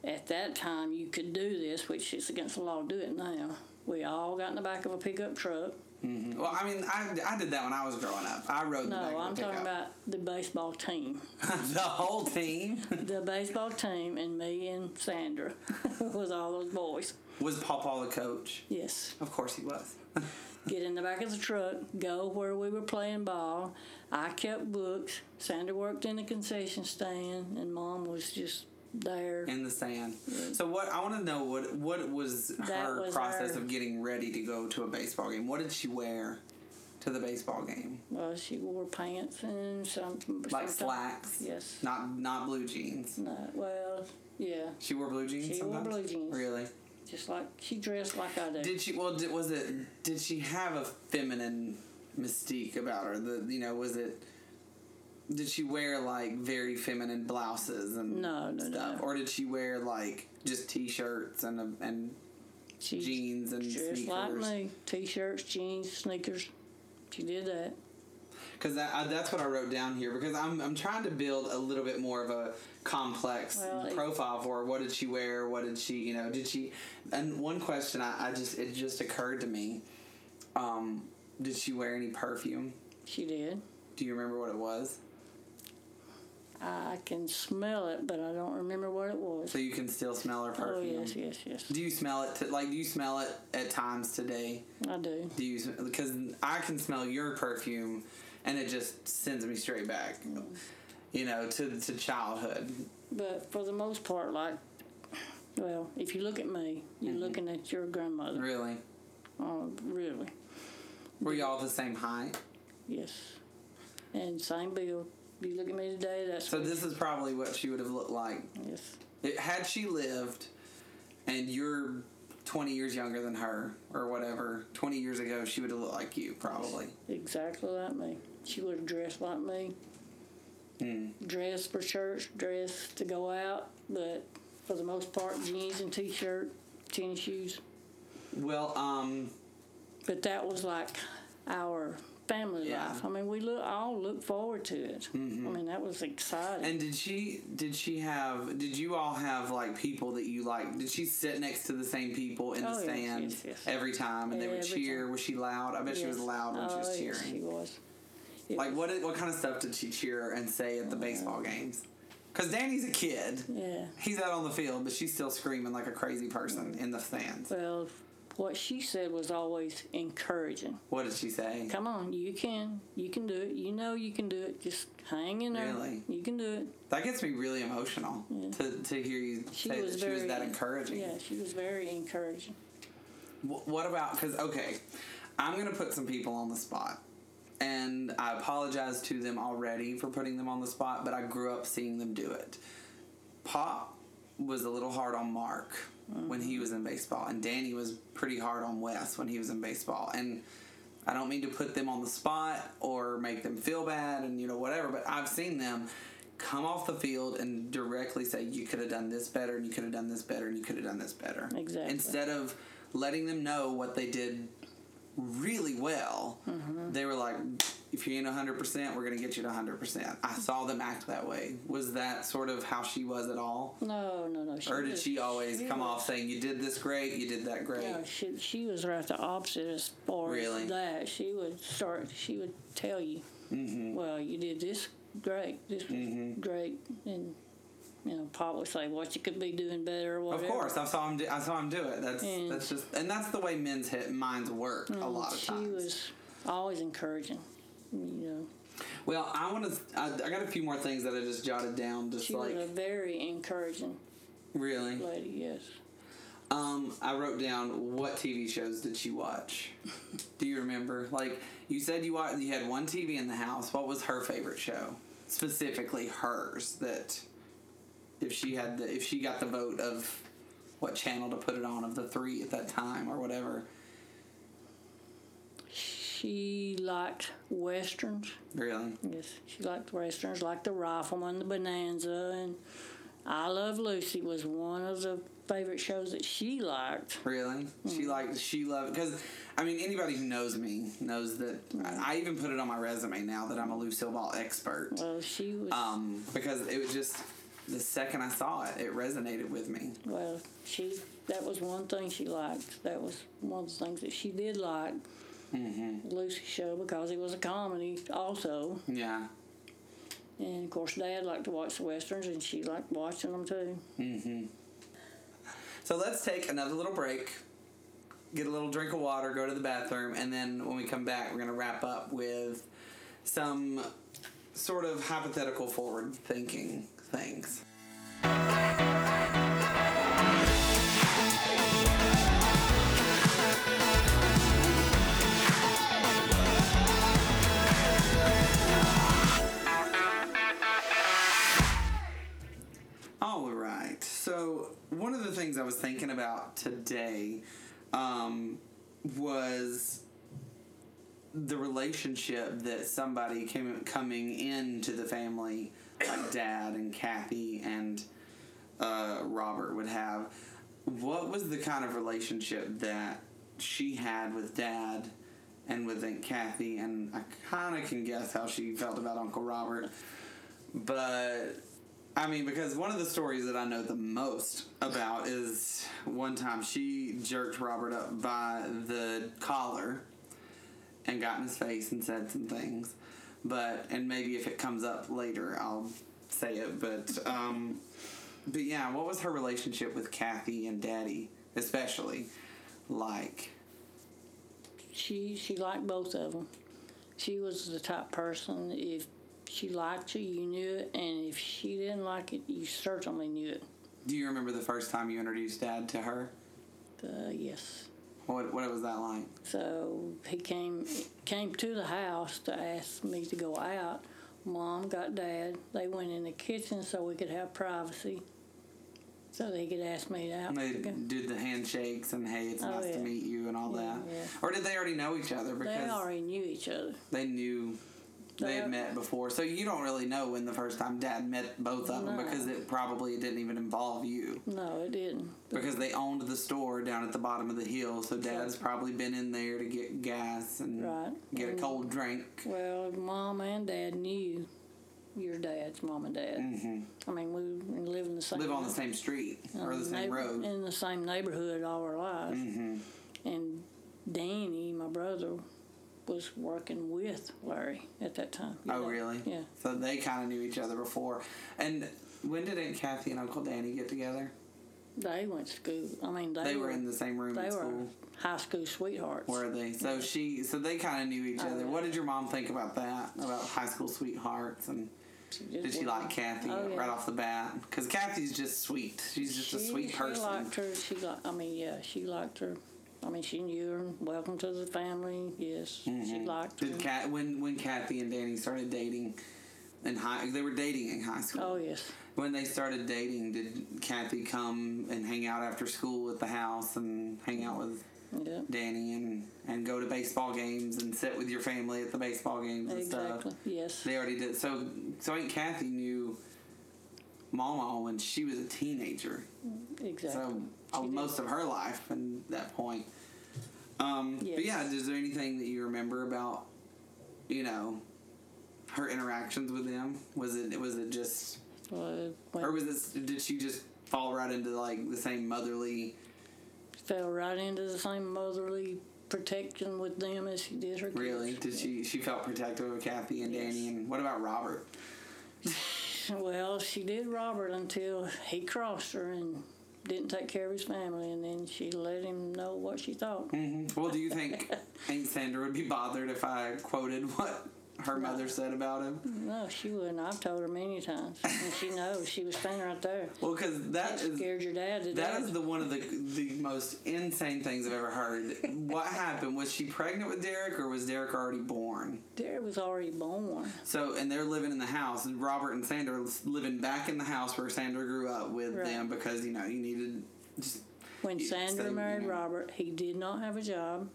at that time you could do this, which is against the law to do it now. We all got in the back of a pickup truck. Mm-hmm. Well, I mean, I, I did that when I was growing up. I rode No, I'm talking pickup. about the baseball team. the whole team. the baseball team and me and Sandra was all those boys. Was Pawpaw the coach? Yes. Of course he was. get in the back of the truck, go where we were playing ball. I kept books. Sandra worked in the concession stand, and Mom was just there. in the sand. Mm. So what I want to know what what was That her was process her- of getting ready to go to a baseball game? What did she wear to the baseball game? Well, she wore pants and some Like slacks? Yes. Not not blue jeans. No, well, yeah, She wore blue jeans She wore blue jeans. Really? just like she dressed like I do. Did she well did, was it did she have a feminine mystique about her? The you know, was it did she wear like very feminine blouses and No, no, stuff? no. Or did she wear like just t-shirts and a, and she jeans and sneakers? like me: t-shirts, jeans, sneakers. She did that. Because that, that's what I wrote down here. Because I'm, I'm trying to build a little bit more of a complex Well, profile for her. What did she wear? What did she, you know, did she? And one question I, I just it just occurred to me. Um, did she wear any perfume? She did. Do you remember what it was? I can smell it, but I don't remember what it was. So you can still smell her perfume. Oh perfume. yes, yes, yes. Do you smell it? To, like, do you smell it at times today? I do. Do you? Because I can smell your perfume, and it just sends me straight back. You know, to to childhood. But for the most part, like, well, if you look at me, you're Mm-hmm. looking at your grandmother. Really? Oh, really? Were y'all the same height? Yes. And same build. You look at me today. That's So this is probably what she would have looked like. yes. It, had she lived, and you're 20 years younger than her, or whatever, 20 years ago, she would have looked like you, probably. Exactly like me. She would have dressed like me. Hmm. Dressed for church, dressed to go out, but for the most part, jeans and t-shirt, tennis shoes. Well, um, But that was like our family Yeah. life. I mean, we look all look forward to it. Mm-hmm. I mean, that was exciting. and did she, did she have, did you all have, like, people that you like, did she sit next to the same people in the Oh, yes, stands yes, yes. every time, and they would cheer? time. Was she loud? I bet she was loud when she was Oh, cheering. Yes, she was. It Like was- what? What kind of stuff did she cheer and say at the uh, baseball games? Because Danny's a kid. Yeah. He's out on the field, but she's still screaming like a crazy person mm. in the stands. Well, what she said was always encouraging. What did she say? Come on, you can, you can do it. You know you can do it. Just hang in there. Really? You can do it. That gets me really emotional to, to hear you She say was that she very was that encouraging. Yeah, she was very encouraging. What about because okay, I'm gonna put some people on the spot, and I apologize to them already for putting them on the spot, but I grew up seeing them do it. Pop was a little hard on Mark when he was in baseball, and Danny was pretty hard on Wes when he was in baseball, and. I don't mean to put them on the spot or make them feel bad and you know whatever, but I've seen them come off the field and directly say you could have done this better and you could have done this better and you could have done this better. Exactly. Instead of letting them know what they did really well, Mm-hmm. they were like, if you ain't 100%, we're going to get you to 100%. I saw them act that way. Was that sort of how she was at all? No, no, no. She Or did was- she always come was- off saying, you did this great, you did that great? No, she she was right the opposite as far Really? as that. She would start. She would tell you, Mm-hmm. "Well, you did this great. This was great," and you know, Pop would say, "What you could be doing better," or whatever. Of course, I saw him. Do, I saw him do it. That's And- that's just, and that's the way men's hit minds work a lot of she times. She was always encouraging. You know, well, I want to. I, I got a few more things that I just jotted down. Just she like was a very encouraging really. lady. Yes. Um, I wrote down what TV shows did she watch? Do you remember? Like you said, you watched, you had one TV in the house. What was her favorite show? Specifically, hers. That if she had the if she got the vote of what channel to put it on of the three at that time or whatever. She liked westerns. Really? Yes, she liked westerns, like the Rifleman, the Bonanza, and I Love Lucy was one of the favorite shows that she liked. Really? She liked she loved because I mean anybody who knows me knows that I, I even put it on my resume now that I'm a Lucille Ball expert. Well, she was. Um, because it was just the second I saw it, it resonated with me. well, she. That was one thing she liked. That was one of the things that she did like. Mm-hmm. Lucy show because it was a comedy also, Yeah. and of course Dad liked to watch the westerns, and she liked watching them too. Mm-hmm. So let's take another little break, get a little drink of water, go to the bathroom, and then when we come back, we're gonna wrap up with some sort of hypothetical forward thinking things. So one of the things I was thinking about today um, was the relationship that somebody came coming into the family, like Dad and Kathy and uh, Robert would have. What was the kind of relationship that she had with Dad and with Aunt Kathy? And I kind of can guess how she felt about Uncle Robert, but I mean, because one of the stories that I know the most about is one time she jerked Robert up by the collar and got in his face and said some things. But, and maybe if it comes up later, I'll say it. But, um, but yeah, what was her relationship with Kathy and Daddy, especially? Like, She she liked both of them. She was the type person if she liked you, you knew it, and if she didn't like it, you certainly knew it. do you remember the first time you introduced Dad to her? Uh, yes. What, what was that like? So he came came to the house to ask me to go out. Mom got Dad. They went in the kitchen so we could have privacy. So they could ask me out. They did the handshakes and hey, it's Oh, nice to meet you and all Yeah, that. yeah. Or did they already know each other because They already knew each other. they knew they had met before? So you don't really know when the first time Dad met both of them No. because it probably didn't even involve you No, it didn't. because they owned the store down at the bottom of the hill. So Dad's probably been in there to get gas and Right. get a cold drink. Well, Mom and Dad knew your dad's mom and dad. hmm I mean, we live in the same Live on the same street or the same neighbor- road. in the same neighborhood all our lives. hmm And Danny, my brother, was working with Larry at that time. Oh, Yeah. really? Yeah. So they kind of knew each other before. And when did Aunt Kathy and Uncle Danny get together? They went to school. I mean, they, They were in the same room they at were high school sweethearts. Were they? So she, so they kind of knew each Oh, other. yeah. What did your mom think about that? About high school sweethearts and She did she like Kathy Oh, yeah. right off the bat? Because Kathy's just sweet. She's just a sweet person. She liked her. She liked. I mean, yeah, she liked her. I mean, she knew her. Welcome to the family. Yes, she liked her. Mm-hmm. Did Kat when when Kathy and Danny started dating in high? They were dating in high school. oh yes, When they started dating, did Kathy come and hang out after school at the house and hang out with yeah, Danny and and go to baseball games and sit with your family at the baseball games and exactly. stuff? Yes, They already did. So so Aunt Kathy knew Mama when she was a teenager. exactly. So did. most of her life from that point. Um, But yeah, is there anything that you remember about, you know, her interactions with them? Was it was it just, or was this did she just fall right into like the same motherly? fell right into the same motherly protection with them as she did her kids. Really, did she she felt protective of Kathy and Yes. Danny? And what about Robert? Well, she did Robert until he crossed her and didn't take care of his family, and then she let him know what she thought. Mm-hmm. Well, do you think Aunt Sandra would be bothered if I quoted what her mother said about him? No, she wouldn't. I've told her many times, and she knows. She was standing right there. Well, because that is scared your dad to That is the one of the the most insane things I've ever heard. what happened? Was she pregnant with Derek, or was Derek already born? Derek was already born. So, and they're living in the house. And Robert and Sandra are living back in the house where Sandra grew up with Right. them because you know you needed. Just, When Sandra so, married you know. Robert, he did not have a job.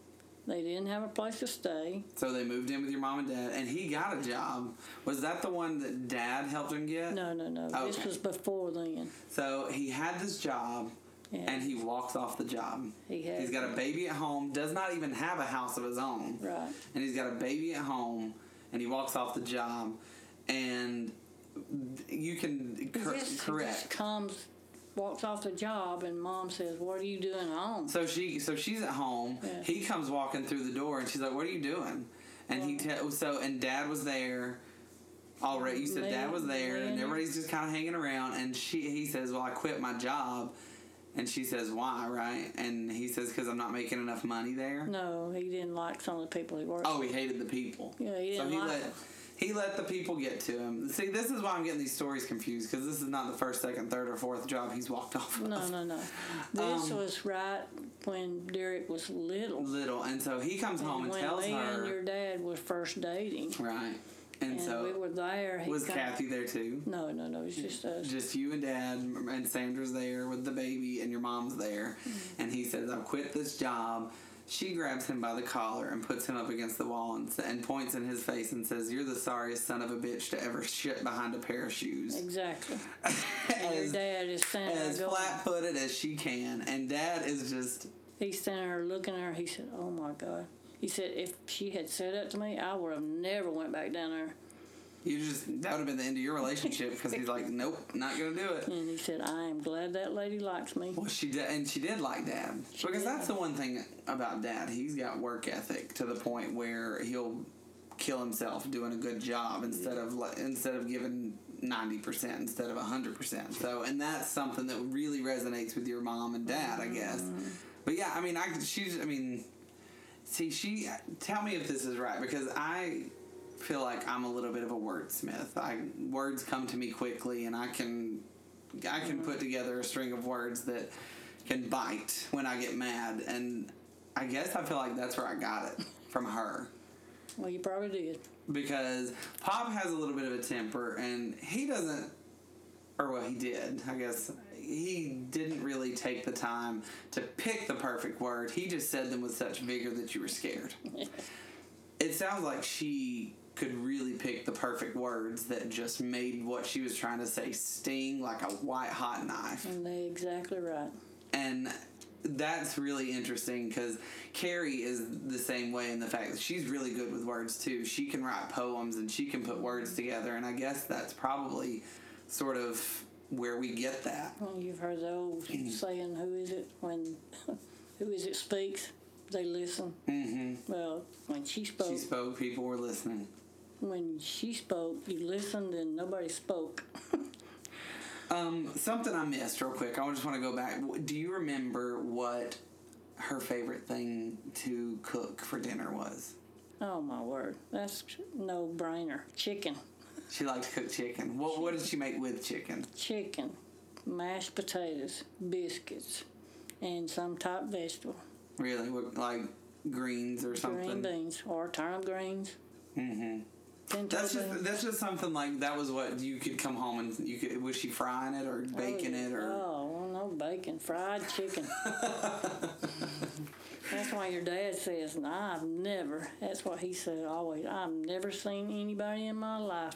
They didn't have a place to stay. so they moved in with your mom and dad, and he got a job. Was that the one that Dad helped him get? No, no, no. This was before then. So he had this job, Yeah. and he walks off the job. He had- He's got a baby at home. Does not even have a house of his own. Right. and he's got a baby at home and he walks off the job and you can cor- just, he just correct comes, walks off the job, and mom says, "What are you doing home?" so she so she's at home Yeah. he comes walking through the door and she's like what are you doing and he te- so and dad was there already you said dad was there and everybody's just kind of hanging around and she he says well i quit my job and she says why right and he says because i'm not making enough money there No, he didn't like some of the people he worked. Oh, he hated the people. Yeah, he didn't he like let them. He let the people get to him. See, this is why I'm getting these stories confused because this is not the first, second, third, or fourth job he's walked off No, of. no, no. This Um, was right when Derek was little. Little, and so he comes home and when tells and her, your dad were first dating, right, and, and so we were there. He was Kathy there too? No, no, no. It's just us. Just you and Dad, and Sandra's there with the baby, and your mom's there. Mm-hmm. And he says, "I've quit this job." She grabs him by the collar and puts him up against the wall and, and points in his face and says, "You're the sorriest son of a bitch to ever shit behind a pair of shoes." Exactly. And your As- dad is standing as flat footed as she can, and Dad is just He's standing there looking at her. He said, "Oh my God." He said, "If she had said that to me, I would have never went back down there." You just that would have been the end of your relationship because he's like, nope, not gonna do it. And he said, "I am glad that lady likes me." Well, she did, and she did like Dad She because did. that's the one thing about Dad. He's got work ethic to the point where he'll kill himself doing a good job instead of instead of giving ninety percent instead of hundred percent. So, and that's something that really resonates with your mom and dad, I guess. Mm-hmm. But yeah, I mean, I she's, I mean, see, she. Tell me if this is right because I feel like I'm a little bit of a wordsmith. I words come to me quickly, and I can, I can put together a string of words that can bite when I get mad, and I guess I feel like that's where I got it from her Well, you probably did. because Pop has a little bit of a temper, and he doesn't, or well, he did, I guess. He didn't really take the time to pick the perfect word. He just said them with such vigor that you were scared. it sounds like she could really pick the perfect words that just made what she was trying to say sting like a white hot knife And they exactly right. and that's really interesting because Carrie is the same way in the fact that she's really good with words too. She can write poems and she can put words together, and I guess that's probably sort of where we get that. Well, you've heard the old saying, "Who is it when? Who is it speaks? they listen. Mm-hmm. Well, when she spoke, She spoke. People were listening. When she spoke, you listened and nobody spoke. Um, something I missed real quick. I just want to go back. Do you remember what her favorite thing to cook for dinner was? oh my word, that's no brainer. Chicken, She liked to cook chicken. What What did she make with chicken? chicken, mashed potatoes, biscuits, and some type vegetable. Really, like greens or something? Green beans or turnip greens. Mm-hmm. That's just that's just something like that was what you could come home and you could was she frying it or oh, baking it or Oh, well, no bacon, fried chicken. that's why your dad says, and I've never, that's what he said always, I've never seen anybody in my life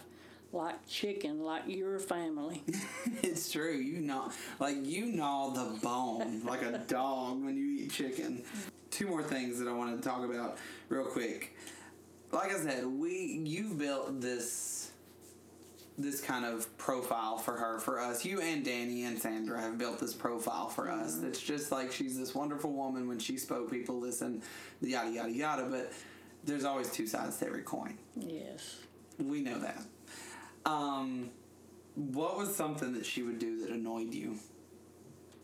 like chicken, like your family. it's true you gnaw like you gnaw the bone like a dog when you eat chicken. Two more things that I wanted to talk about real quick. Like I said, we you've built this this kind of profile for her for us. You and Danny and Sandra have built this profile for us. It's just like she's this wonderful woman. When she spoke, people listen, yada yada yada. But there's always two sides to every coin. Yes. We know that. Um, what was something that she would do that annoyed you?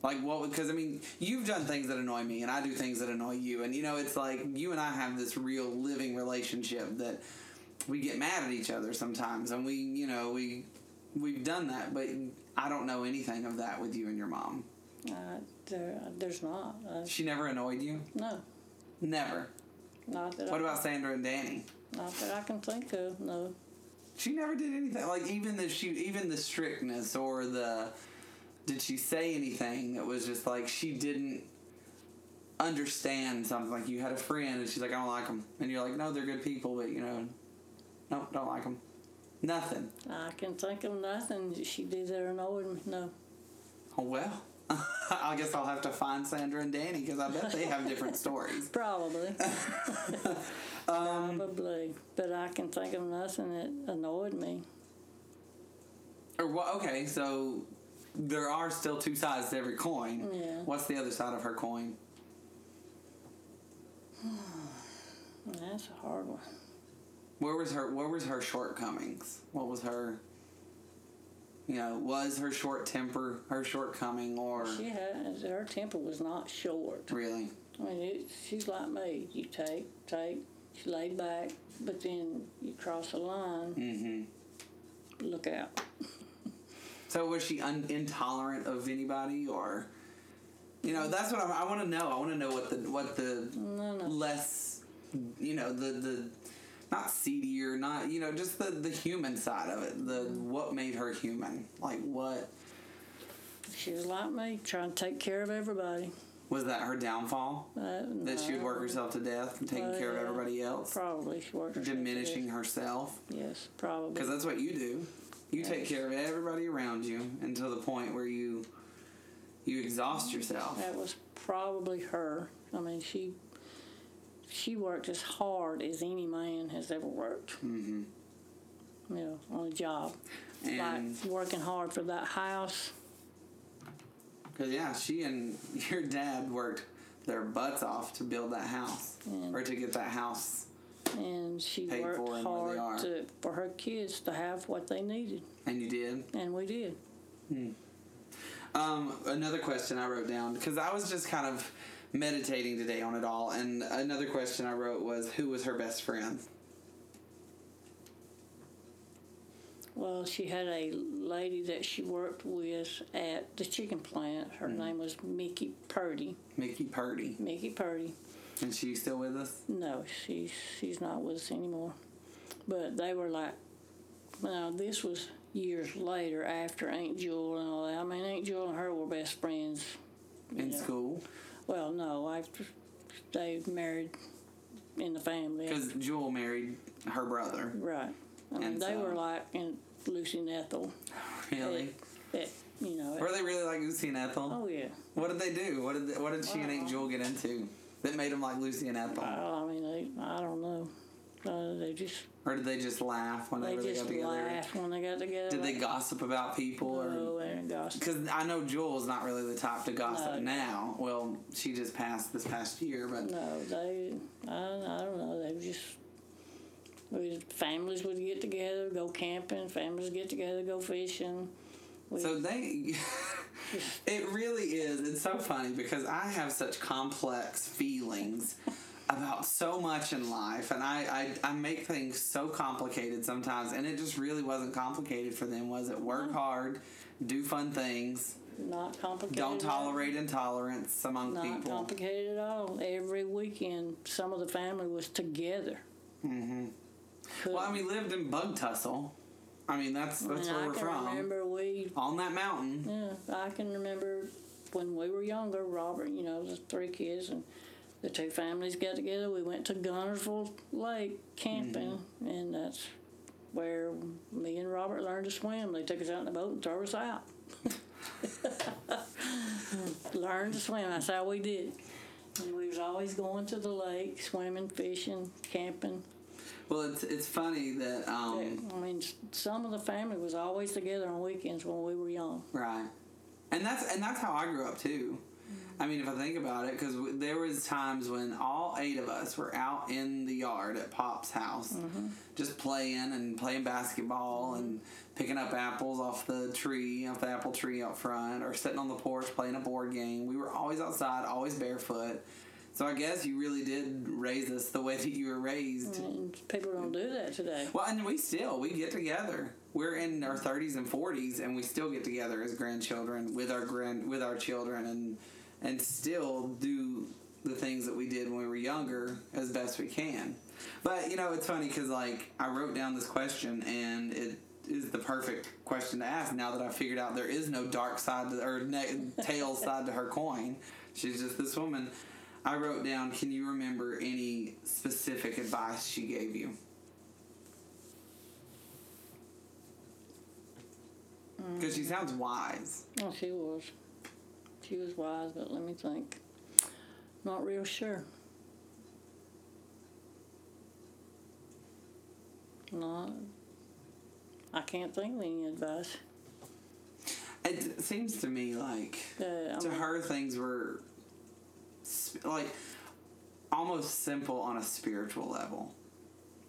Like what? Because I mean, you've done things that annoy me, and I do things that annoy you, and you know, it's like you and I have this real living relationship that we get mad at each other sometimes, and we, you know, we we've done that, but I don't know anything of that with you and your mom. Uh, there, there's not. Uh, She never annoyed you. no, Never. not that What I, about Sandra and Danny? not that I can think of. No. She never did anything. Like even the she even the strictness or the did she say anything that was just like she didn't understand something like you had a friend and she's like I don't like them and you're like no they're good people but you know no don't like them nothing I can think of nothing that she did that annoyed me. No. oh well I guess I'll have to find Sandra and Danny because I bet they have different stories Probably. um, Probably. But I can think of nothing that annoyed me. or what okay so there are still two sides to every coin Yeah. what's the other side of her coin That's a hard one. Where was her? Where was her shortcomings? What was her? You know, was her short temper her shortcoming, or She had her temper was not short. really? I mean, it, she's like me. You take, take. She laid back, but then you cross a line. Mm-hmm. Look out. So was she un- intolerant of anybody, or you know? That's what I'm, I want to know. I want to know what the what the No, no. less, you know, the the not seedier, not you know, just the the human side of it. The what made her human? Like what She was like me, trying to take care of everybody. was that her downfall? Uh, That she would work herself to death and taking Well, care of everybody else. Probably she worked herself to diminishing herself Yes, probably. because that's what you do you take care of everybody around you until the point where you you exhaust yourself That was probably her. I mean, she she worked as hard as any man has ever worked. mm-hmm. You know, on a job, and like working hard for that house. because yeah she and your dad worked their butts off to build that house And- or to get that house and she Paid worked for where they hard are. to, for her kids to have what they needed, and you did and we did. um, another question i wrote down because i was just kind of meditating today on it all and another question i wrote was who was her best friend Well, she had a lady that she worked with at the chicken plant. Her Mm-hmm. name was Mickey Purdy. mickey purdy Mickey Purdy. And she's still with us No, she's she's not with us anymore. But they were like, now this was years later after Aunt Jewel and all that. I mean, Aunt Jewel and her were best friends. in Yeah. school Well, no, after they married in the family. because jewel married her brother Right. I mean, And they so- were like in Lucy and Ethel. really At, you know. Were they really like Lucy and Ethel? oh yeah. What did they do? What did they, what did she and Aunt. Jewel get into that made them like Lucy and Ethel? Well, I mean, they, I don't know. Uh, they just or did they just laugh they whenever they, just got together? laughed when they got together. Did they gossip about people No, or? Oh, and gossip. Because I know Jewel's not really the type to gossip No. now. Well, she just passed this past year, but No, they. I, I don't know. They just. We, families would get together, go camping. Families get together, go fishing. We, so they. it really is. It's so funny because I have such complex feelings about so much in life, and I, I I make things so complicated sometimes, and it just really wasn't complicated for them, was it? Work hard, do fun things, not complicated. don't tolerate intolerance among Not people. complicated at all. Every weekend, some of the family was together. mm-hmm. Well, I mean, lived in Bug Tussle. I mean, that's that's and where I we're can from. remember we On that mountain. Yeah, I can remember when we were younger, Robert, you know, the three kids and the two families got together. We went to Guntersville Lake camping, mm-hmm. and that's where me and Robert learned to swim. They took us out in the boat and threw us out. learned to swim. That's how we did. And we was always going to the lake, swimming, fishing, camping. Well, it's it's funny that um, I mean, some of the family was always together on weekends when we were young. right, and that's and that's how I grew up too. Mm-hmm. I mean, if I think about it, because there was times when all eight of us were out in the yard at Pop's house, mm-hmm. just playing and playing basketball mm-hmm. and picking up apples off the tree, off the apple tree out front, or sitting on the porch playing a board game. We were always outside, always barefoot. So I guess you really did raise us the way that you were raised. And people don't do that today. Well, and we still we get together. We're in our thirties and forties, and we still get together as grandchildren with our grand with our children, and and still do the things that we did when we were younger as best we can. But you know, it's funny because like I wrote down this question, and it is the perfect question to ask now that I figured out there is no dark side to, or ne- tail side to her coin. She's just this woman. I wrote down, can you remember any specific advice she gave you? Because she sounds wise. Oh, she was. She was wise, but let me think. Not real sure. Not. I can't think of any advice. It seems to me like Uh, to mean, her things were sp- like almost simple on a spiritual level.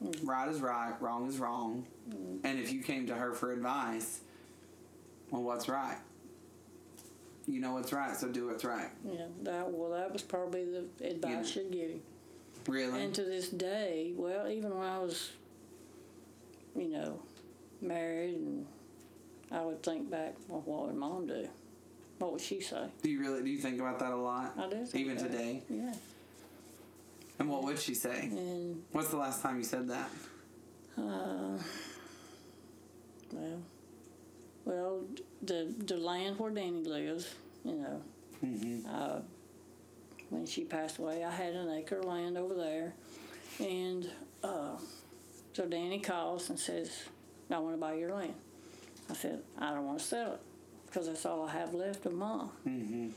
Mm-hmm. Right is right, wrong is wrong. Mm-hmm. And if you came to her for advice, well, what's right? You know what's right, so do what's right. Yeah, that well, that was probably the advice Yeah. she'd give you. Really? And to this day, well, even when I was, you know, married, and I would think back, well, what would mom do? What would she say? do you really do you think about that a lot? I do. think Even that. today? Yeah. And what would she say? And What's the last time you said that? Uh, well, well, the the land where Danny lives, you know, Mm-hmm. uh, when she passed away, I had an acre of land over there, and uh, so Danny calls and says, "I want to buy your land." I said, "I don't want to sell it because that's all I have left of Mom." Mm-hmm.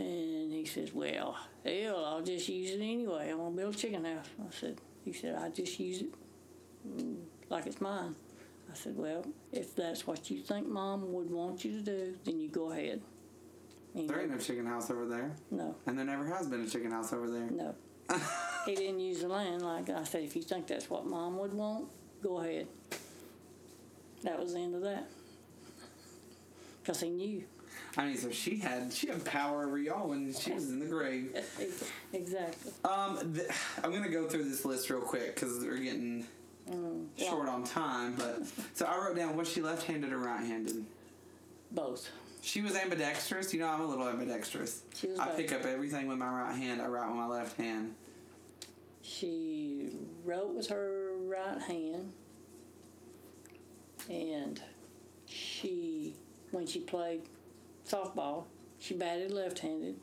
And he says, "Well, hell, I'll just use it anyway. I'm gonna build a chicken house." I said, "He said I just use it mm, like it's mine." I said, "Well, if that's what you think Mom would want you to do, then you go ahead." And There ain't no chicken house over there. no, And there never has been a chicken house over there. no. he didn't use the land like I said. If you think that's what Mom would want, go ahead. That was the end of that. Cause he knew I mean, so she had she had power over y'all when she was in the grave. exactly. Um, th- I'm gonna go through this list real quick because we're getting yeah. short on time. But so I wrote down was she left-handed or right-handed? Both. She was ambidextrous. You know, I'm a little ambidextrous. She was I pick up everything with my right hand. I write with my left hand. She wrote with her right hand, and she, when she played softball, she batted left-handed.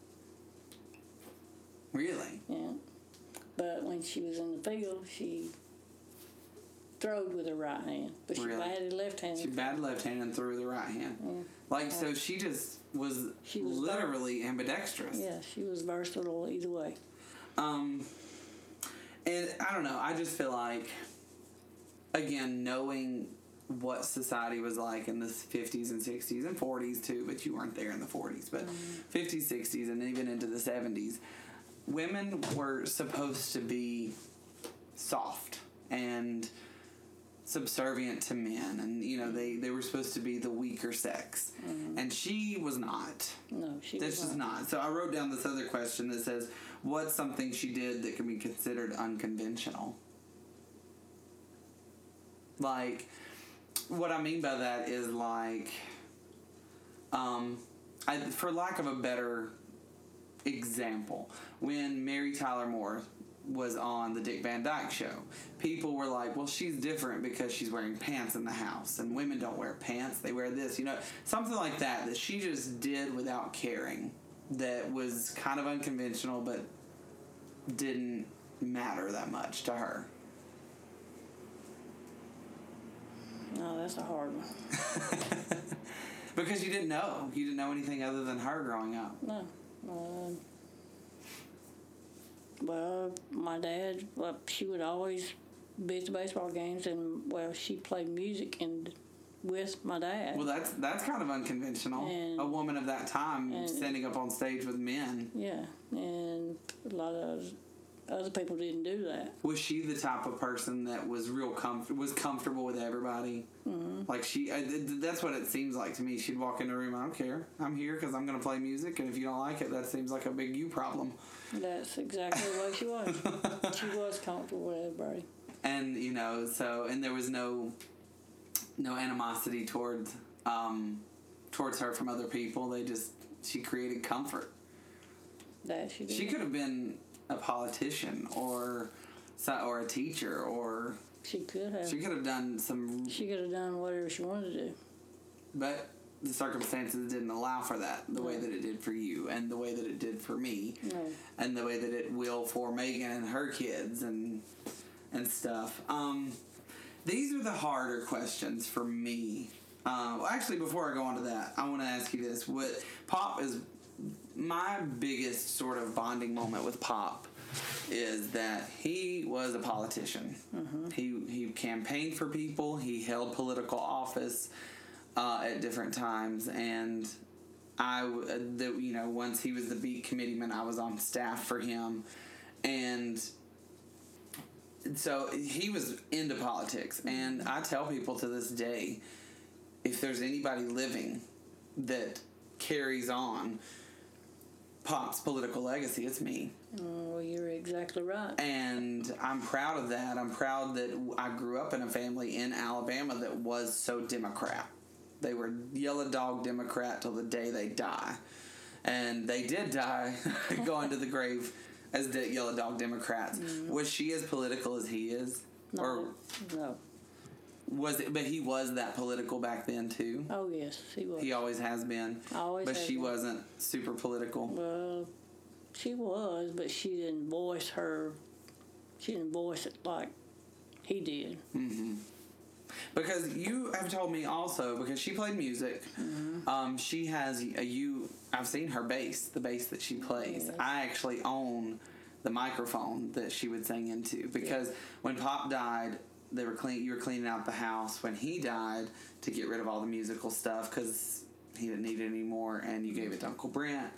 Really? Yeah, but when she was in the field, she throwed with her right hand, but she Really? batted left-handed. She batted left hand and threw the right hand. Yeah. Like so, she just was, She was literally ambidextrous. yeah, she was versatile either way. Um, and I don't know. I just feel like again, knowing what society was like in the 50s and 60s and 40s too, but you weren't there in the 40s, but mm. 50s, 60s, and even into the 70s, women were supposed to be soft and subservient to men and you know they they were supposed to be the weaker sex. Mm-hmm. And she was not. No, she that's was just not. not. So i wrote down this other question that says what's something she did that can be considered unconventional? Like what i mean by that is like um I, for lack of a better example, when Mary Tyler Moore was on the Dick Van Dyke show, people were like, well, she's different because she's wearing pants in the house, and women don't wear pants, they wear this, you know, something like that, that she just did without caring, that was kind of unconventional, but didn't matter that much to her. No, that's a hard one. Because you didn't know. You didn't know anything other than her growing up. No. Um, well, my dad, well, she would always be at the baseball games, and well, she played music and with my dad. Well, that's that's kind of unconventional. And- a woman of that time and- standing up on stage with men. yeah, and a lot of other people didn't do that. Was she the type of person that was real comfort was comfortable with everybody? Mm-hmm. Like she, I, th- that's what it seems like to me. She'd walk in the room. I don't care. I'm here because I'm going to play music, and if you don't like it, that seems like a big you problem. That's exactly what she was. she was comfortable with everybody. And you know, so and there was no no animosity towards um, towards her from other people. They just she created comfort. That she did. She could have been a politician or or a teacher or She could have. she could have done some She could have done whatever she wanted to do. but the circumstances didn't allow for that the way that it did for you and the way that it did for me No. and the way that it will for Megan and her kids and and stuff. Um, these are the harder questions for me. Uh, well, actually, before I go on to that, I want to ask you this: What Pop is my biggest sort of bonding moment with Pop is that he was a politician. He he campaigned for people. He held political office uh, at different times, and I uh, the, you know once he was the beat committeeman, I was on staff for him, and so he was into politics. And I tell people to this day, if there's anybody living that carries on Pop's political legacy, it's me. Oh, well, you're exactly right. And I'm proud of that. I'm proud that I grew up in a family in Alabama that was so Democrat. They were yellow dog Democrat till the day they die. And they did die going to the grave as the yellow dog Democrats. Mm-hmm. Was she as political as he is? Or No. Was it but he was that political back then too? Oh, yes, he was. He always has been. Always but she been. wasn't super political. Well, she was, but she didn't voice her. She didn't voice it like he did. Because you have told me also because she played music. Mm-hmm. Um, she has a you. I've seen her bass, the bass that she plays. Yes. I actually own the microphone that she would sing into because when Pop died, they were clean. You were cleaning out the house when he died to get rid of all the musical stuff because he didn't need it anymore, and you gave it to Uncle Brent.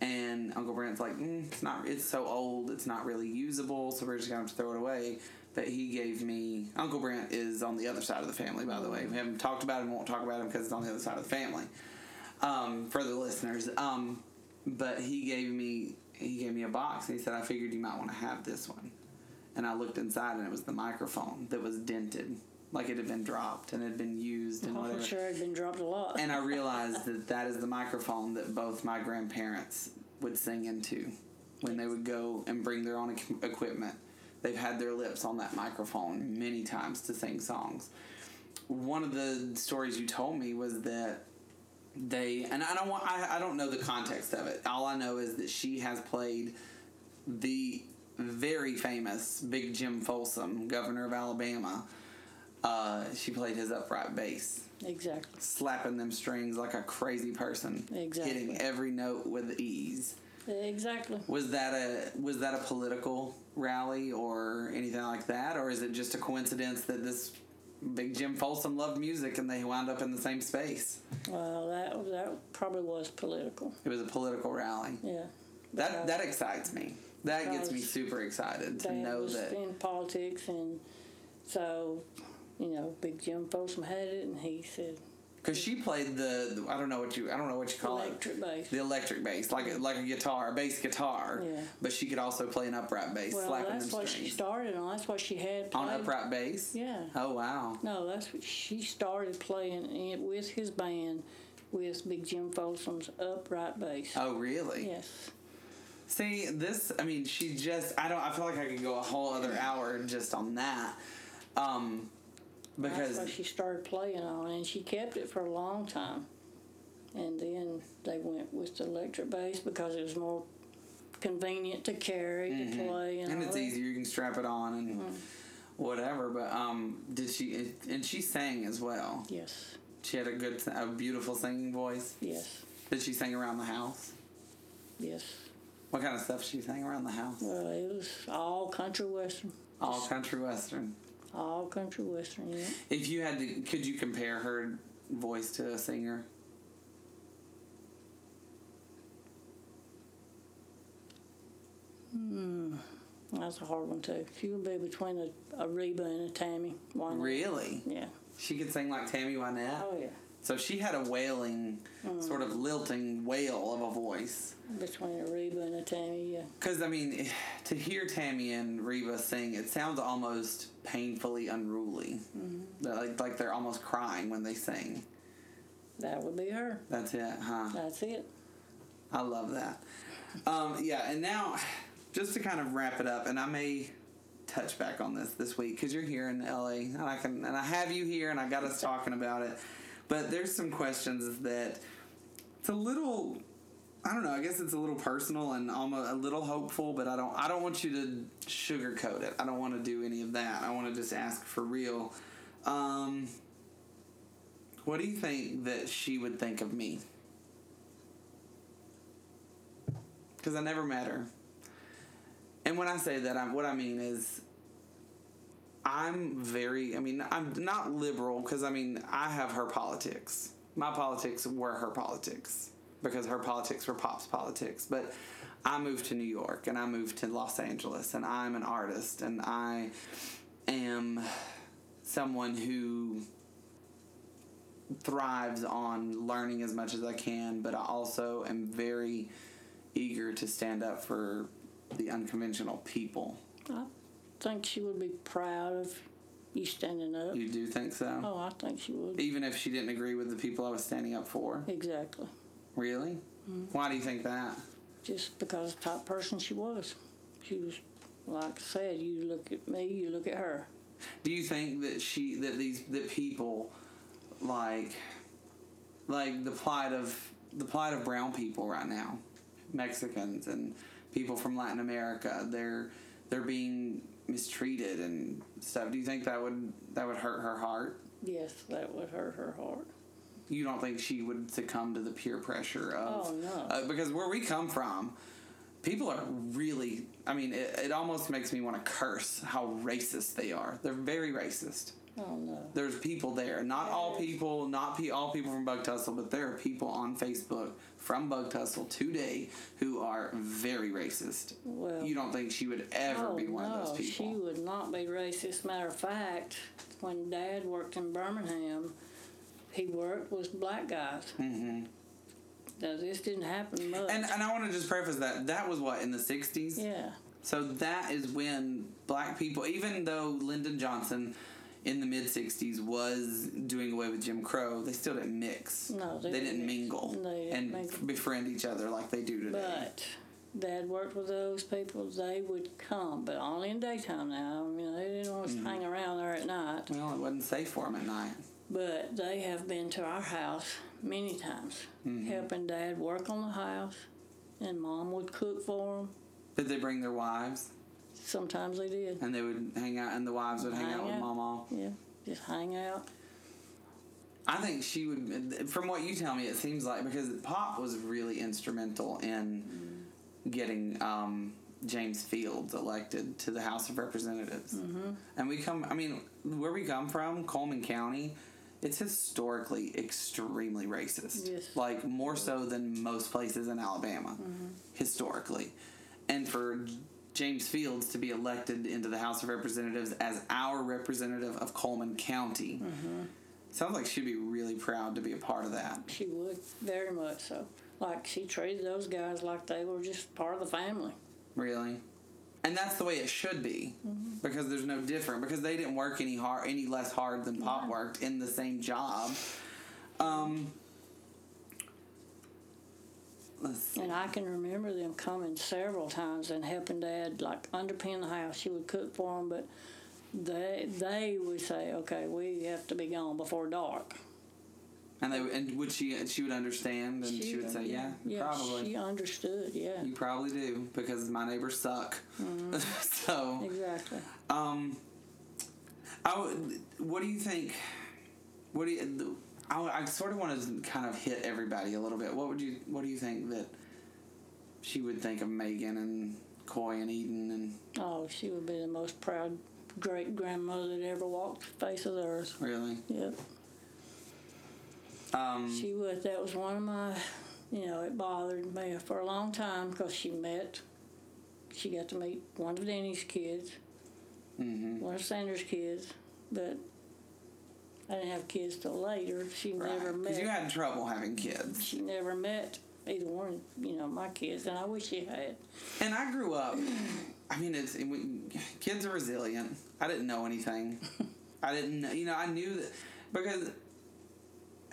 And Uncle Brent's like, mm, it's not. It's so old. It's not really usable. So we're just gonna have to throw it away. But he gave me. Uncle Brent is on the other side of the family, by the way. We haven't talked about him. Won't talk about him because it's on the other side of the family. Um, for the listeners. Um, but he gave me. He gave me a box and he said, I figured you might want to have this one. And I looked inside and it was the microphone that was dented, like it had been dropped and had been used and Oh, whatever for sure, it had been dropped a lot. and I realized that that is the microphone that both my grandparents would sing into when they would go and bring their own equipment. They've had their lips on that microphone many times to sing songs. One of the stories you told me was that they and I don't want I, I don't know the context of it. All I know is that she has played the very famous Big Jim Folsom, governor of Alabama. Uh, she played his upright bass exactly. slapping them strings like a crazy person, Exactly. hitting every note with ease. Exactly. Was that a was that a political rally or anything like that, or is it just a coincidence that this Big Jim Folsom loved music, and they wound up in the same space. Well, that that probably was political. It was a political rally. Yeah. That that excites me. That gets me super excited to know that. in politics, and so you know, Big Jim Folsom had it, and he said Because she played the, the- I don't know what you I don't know what you call electric it. bass. The electric bass, like a, like a guitar, a bass guitar. Yeah. But she could also play an upright bass, Well, that's what she started on. That's what she had On played. upright bass. Yeah. Oh wow. No, that's what she started playing it with his band, with Big Jim Folsom's upright bass. Oh really? Yes. See this. I mean, she just. I don't. I feel like I could go a whole other hour just on that. Um, because That's she started playing on, and she kept it for a long time. And then they went with the electric bass because it was more convenient to carry, to play, and, Mm-hmm. and it's that. easier. You can strap it on and whatever. But um, did she? And she sang as well. Yes, She had a good, a beautiful singing voice. yes, Did she sing around the house? yes. What kind of stuff she sang around the house? Well, it was all country western, All country western. all country western. Yeah. If you had to, could you compare her voice to a singer? Hmm, that's a hard one too. She would be between a, a Reba and a Tammy. Wynette. Really? Yeah. She could sing like Tammy Wynette. Oh yeah. So she had a wailing, sort of lilting wail of a voice. Between a Reba and a Tammy. Yeah. Because I mean, to hear Tammy and Reba sing, it sounds almost painfully unruly. They're Like like they're almost crying when they sing. That would be her. That's it, huh? That's it. I love that. Um, yeah, and now, just to kind of wrap it up, and I may touch back on this this week because you're here in LA, and I can, and I have you here, and I got us talking about it. But there's some questions that it's a little. I don't know. I guess it's a little personal and almost a little hopeful, but I don't. I don't want you to sugarcoat it. I don't want to do any of that. I want to just ask for real. Um, what do you think that she would think of me? because I never met her. And when I say that, I'm, what I mean is, I'm very. I mean, I'm not liberal because I mean I have her politics. My politics were her politics because her politics were Pop's politics. But I moved to New York and I moved to Los Angeles and I'm an artist and I am someone who thrives on learning as much as I can, but I also am very eager to stand up for the unconventional people. I think she would be proud of you standing up. You do think so? Oh, I think she would. Even if she didn't agree with the people I was standing up for? Exactly. Really? Mm-hmm. Why do you think that? Just because the type person she was. She was, like I said, you look at me, you look at her. Do you think that she that these that people like like the plight of the plight of brown people right now, Mexicans and people from Latin America, they're they're being mistreated and stuff. Do you think that would that would hurt her heart? Yes, that would hurt her heart. You don't think she would succumb to the peer pressure of Oh, no. uh, because where we come from, people are really. I mean, it, it almost makes me want to curse how racist they are. They're very racist. Oh, no. There's people there. Not all people, not pe- all people from Bug Tussle, but there are people on Facebook from Bug Tussle today who are very racist. Well, you don't think she would ever oh, be one no, of those people? she would not be racist. Matter of fact, when Dad worked in Birmingham, he worked with black guys. hmm Now, this didn't happen much. And and I want to just preface that that was what in the '60s. yeah. So that is when black people, even though Lyndon Johnson in the mid 60s was doing away with Jim Crow, they still didn't mix. No, they they, didn't didn't mingle They didn't and mingle. befriend each other like they do today. But Dad worked with those people. They would come, but only in daytime now. I mean, they didn't want us Mm-hmm. to hang around there at night. well, it wasn't safe for them at night. But they have been to our house many times, Mm-hmm. helping Dad work on the house, and Mom would cook for them. Did they bring their wives? Sometimes they did. And they would hang out, and the wives would hang, Hang out with. Mama. Yeah, just hang out. I think she would. From what you tell me, it seems like because Pop was really instrumental in getting um, James Fields elected to the House of Representatives. Mm-hmm. And we come, I mean, where we come from, Cullman County, it's historically extremely racist. Yes. Like, more so than most places in Alabama, historically. And for James Fields to be elected into the House of Representatives as our representative of Cullman County, sounds like she'd be really proud to be a part of that. She would very much so. Like she treated those guys like they were just part of the family. Really? And that's the way it should be, because there's no different. Because they didn't work any hard, any less hard than Pop worked in the same job. Um. And I can remember them coming several times and helping Dad, like underpin the house. She would cook for them, but they they would say, "Okay, we have to be gone before dark." And they and would she she would understand and she, would say, yeah, yeah, probably. She understood, yeah, you probably do because my neighbors suck. so exactly. Um, I what do you think? What do you? I, I sort of want to kind of hit everybody a little bit. What would you? What do you think that she would think of Megan and Coy and Eden and Oh, she would be the most proud great grandmother that ever walked the face of the earth. really? Yep. Um, She was. That was one of my. You know, it bothered me for a long time because she met. She got to meet one of Denny's kids, mhm. one of Sandra's kids, but I didn't have kids till later. She never met. Because you had trouble having kids, she never met either one. You know, my kids, and I wish she had. and I grew up. I mean, it's it, we, kids are resilient. I didn't know anything. I didn't. know You know, I knew that because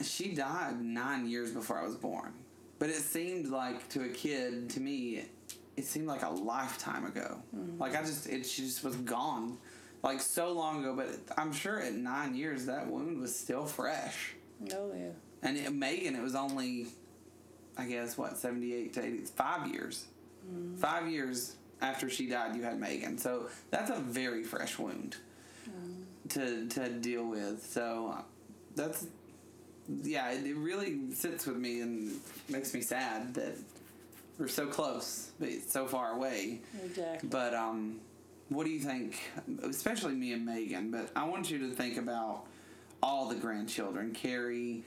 she died nine years before I was born. But it seemed like to a kid, to me, it seemed like a lifetime ago. Mm-hmm. Like I just, it she just was gone, like so long ago. But I'm sure at nine years that wound was still fresh. Oh yeah. And it, Megan, it was only, I guess, what seventy eight to eighty, five years. Five years after she died, you had Megan. So that's a very fresh wound to to deal with. So that's yeah, it, it really sits with me and makes me sad that we're so close, but so far away. Exactly. But um, what do you think? Especially me and Megan. But I want you to think about all the grandchildren: Carrie,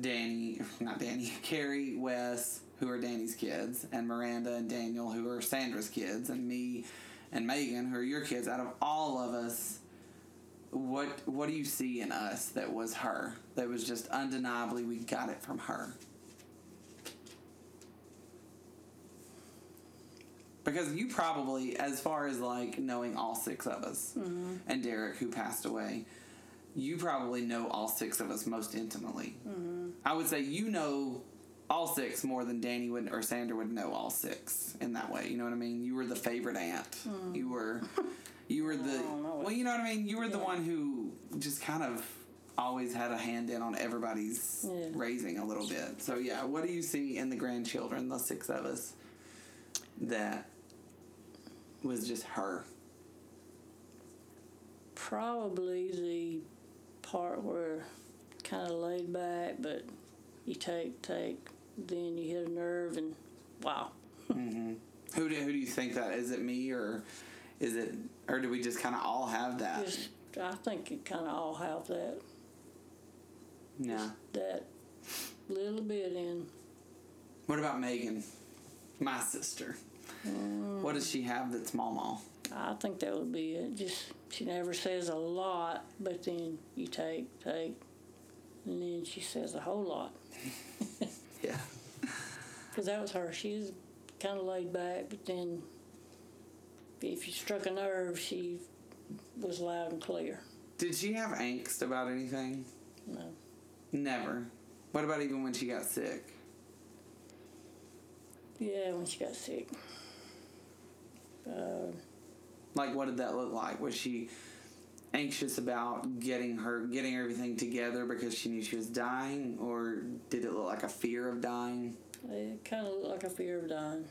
Danny, not Danny, Carrie, Wes, who are Danny's kids, and Miranda and Daniel, who are Sandra's kids, and me and Megan, who are your kids. Out of all of us, what what do you see in us that was her? That was just undeniably we got it from her. Because you probably, as far as like knowing all six of us, mm-hmm. and Derek who passed away, you probably know all six of us most intimately. Mm-hmm. I would say you know all six more than Danny would or Sandra would know all six in that way. You know what I mean? You were the favorite aunt. Mm. You were, you were the don't know it. well. You know what I mean? You were the one who just kind of always had a hand in on everybody's Yeah. raising a little bit. So yeah, what do you see in the grandchildren, the six of us, that was just her? Probably the part where kind of laid back, but you take, take, then you hit a nerve, and wow. mm-hmm. Who do who do you think that is? It me or is it or do we just kind of all have that? Just, I think you kind of all have that, yeah. that little bit in. What about Megan, my sister? What does she have that's Mama? I think that would be it. Just she never says a lot, but then you take, take, and then she says a whole lot. Yeah. Because that was her. She was kind of laid back, but then if you struck a nerve, she was loud and clear. Did she have angst about anything? No. Never. What about even when she got sick? Yeah, when she got sick. Uh, Like, what did that look like? Was she anxious about getting her getting everything together because she knew she was dying, or did it look like a fear of dying? it kind of looked like a fear of dying.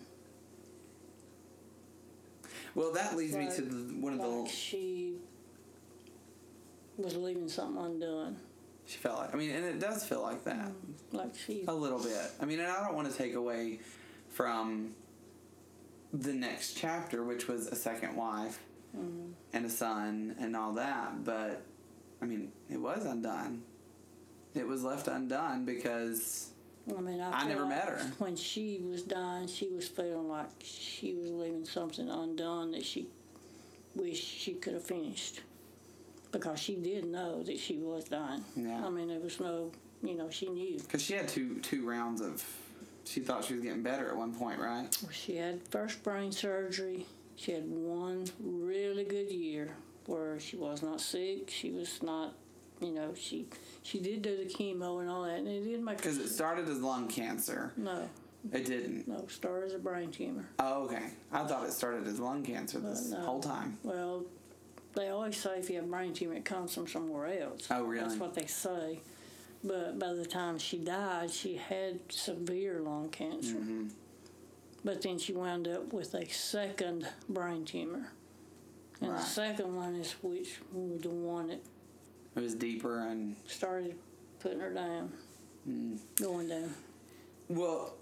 Well, that leads me to the, one of the. She was leaving something undone. She felt like. I mean, and it does feel like that. Like she, A little bit. I mean, and I don't want to take away from the next chapter, which was a second wife mm-hmm. and a son and all that. But I mean, it was undone. It was left undone because I mean, I, I never feel met her. When she was dying, she was feeling like she was leaving something undone that she wished she could have finished. Because she did know that she was dying. Yeah. I mean, there was no, you know, she knew. because she had two two rounds of. She thought she was getting better at one point, right? She had first brain surgery. She had one really good year where she was not sick. She was not, you know, she she did do the chemo and all that, and it did make. Because it started as lung cancer. No, It didn't. no, it started as a brain tumor. Oh, okay. I thought it started as lung cancer this no. whole time. Well, they always say if you have brain tumor, it comes from somewhere else. Oh, really? That's what they say. But by the time she died, she had severe lung cancer. Mm-hmm. But then she wound up with a second brain tumor. And Right. the second one is which the one that It was deeper and started putting her down, Mm. going down. Well,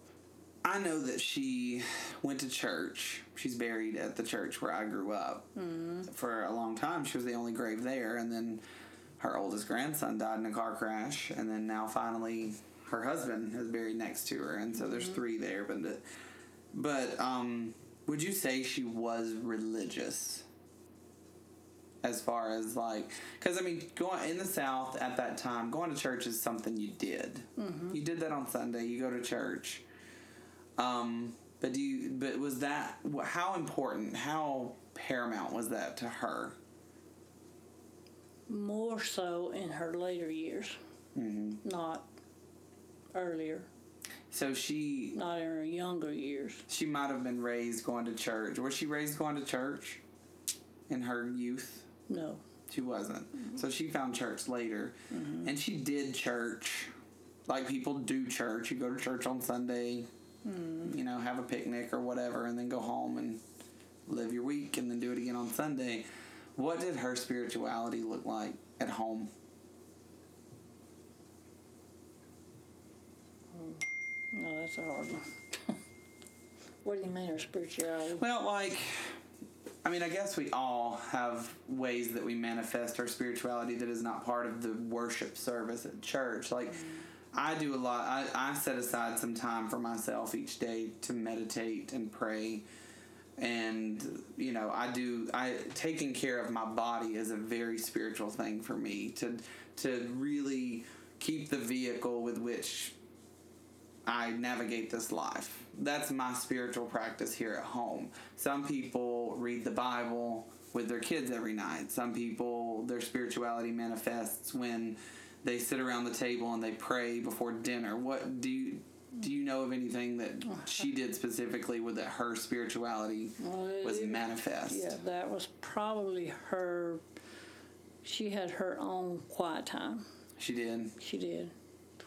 I know that she went to church. She's buried at the church where I grew up. Mm. For a long time, she was the only grave there, and then her oldest grandson died in a car crash, and then now finally her husband is buried next to her, and so there's three there. But, but um, would you say she was religious? As far as like, because I mean, going in the South at that time, going to church is something you did. You did that on Sunday. You go to church. Um, but do you? But was that how important? How paramount was that to her? More so in her later years, Mm-hmm. not earlier, So she not in her younger years. she might have been raised going to church. Was she raised going to church in her youth? No. She wasn't. Mm-hmm. So she found church later, mm-hmm. and she did church like people do church. You go to church on Sunday, mm-hmm. you know, have a picnic or whatever, and then go home and live your week, and then do it again on Sunday. What did her spirituality look like at home? Oh, no, that's a hard one. what do you mean her spirituality? Well, like, I mean, I guess we all have ways that we manifest our spirituality that is not part of the worship service at church. Like, mm. I do a lot. I, I set aside some time for myself each day to meditate and pray. And, you know, I do, I, taking care of my body is a very spiritual thing for me to, to really keep the vehicle with which I navigate this life. That's my spiritual practice here at home. Some people read the Bible with their kids every night. Some people, their spirituality manifests when they sit around the table and they pray before dinner. What do you do you know of anything that she did specifically with that her spirituality Well, was it- manifest? Yeah, that was probably her. She had her own quiet time. She did. She did,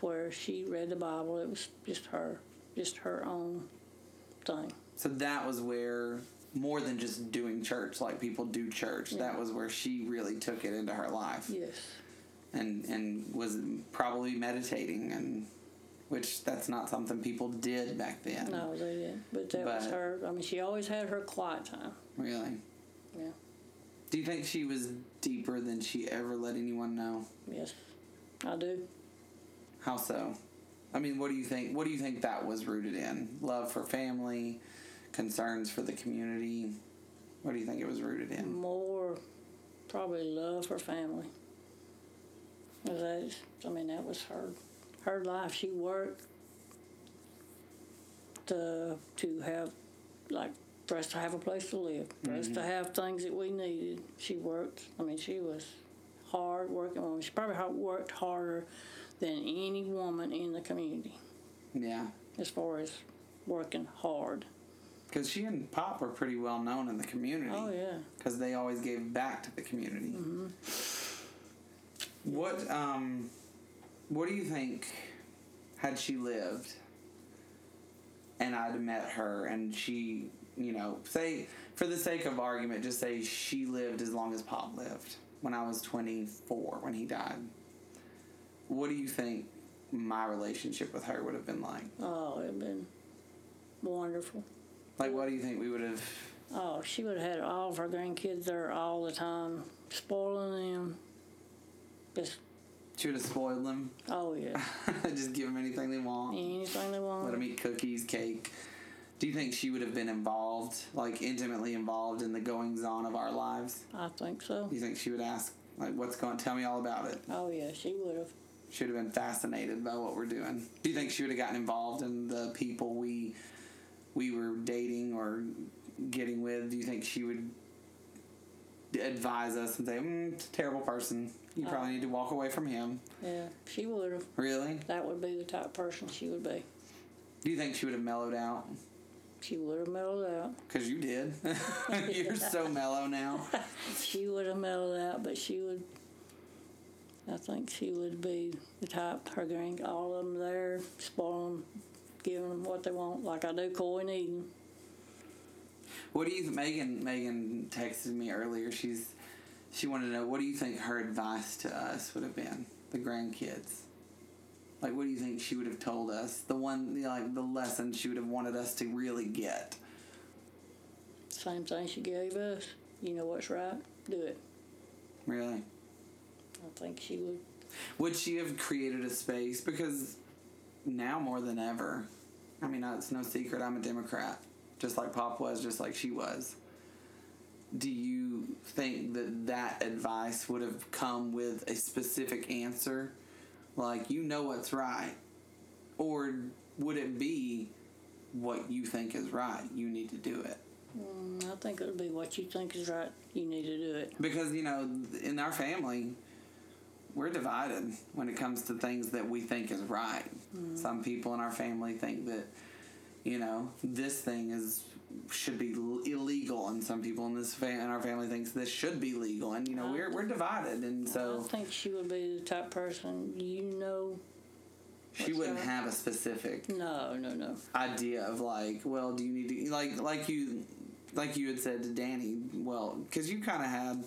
where she read the Bible. It was just her, just her own thing. So that was where more than just doing church like people do church. That was where she really took it into her life. Yes. and and was probably meditating and which that's not something people did back then. No, they didn't. But that was her. I mean, she always had her quiet time. Really. Yeah. Do you think she was deeper than she ever let anyone know? Yes, I do. How so? I mean, what do you think? What do you think that was rooted in? Love for family, concerns for the community. What do you think it was rooted in? More, probably love for family. That, I mean, that was her, her life. She worked to to have, like, for us to have a place to live, for us to have things that we needed. She worked. I mean, she was hard working woman. She probably worked harder than any woman in the community Yeah, as far as working hard. because she and Pop were pretty well known in the community. Oh yeah. because they always gave back to the community. What um, what do you think? Had she lived, and I'd met her, and she, you know, say for the sake of argument, just say she lived as long as Pop lived. When I was twenty four, when he died, what do you think my relationship with her would have been like? Oh, it'd been wonderful. Like, what do you think we would have? Oh, she would have had all of her grandkids there all the time, spoiling them. Just, She would have spoiled them. oh yeah, Just give them anything they want. anything they want. Let them eat cookies, cake. Do you think she would have been involved, like intimately involved in the goings on of our lives? I think so. You think she would ask, like, what's going? Tell me all about it. Oh yeah, she would have. She would have been fascinated by what we're doing. Do you think she would have gotten involved in the people we we were dating or getting with? Do you think she would advise us and say, mm, "Terrible person. You probably need to walk away from him"? Yeah, she would have. Really? That would be the type of person she would be. Do you think she would have mellowed out? She would have mellowed out. Because you did. You're so mellow now. She would have mellowed out, but she would. I think she would be the type. Her grand, all of them there, spoil them, giving them what they want, like I do Coy and Eden. What do you, think, Megan? Megan texted me earlier. She's she wanted to know what do you think her advice to us would have been, the grandkids. Like, what do you think she would have told us? The one, the, like, the lesson she would have wanted us to really get. Same thing she gave us. You know what's right, do it. Really, I think she would. would she have created a space? Because now more than ever, I mean, it's no secret I'm a Democrat, just like Pop was, just like she was. Do you think that that advice would have come with a specific answer? Like, you know what's right? Or would it be what you think is right? You need to do it. Mm, I think it would be what you think is right. You need to do it. Because, you know, in our family, we're divided when it comes to things that we think is right. Some people in our family think that, you know, this thing is should be illegal, and some people in this fa- in our family thinks this should be legal, and you know we're we're divided, and so I think she would be the type of person you know. she wouldn't have a specific No, no, no. idea of like, well, do you need to like like you like you had said to Danny, well, because you kind of had.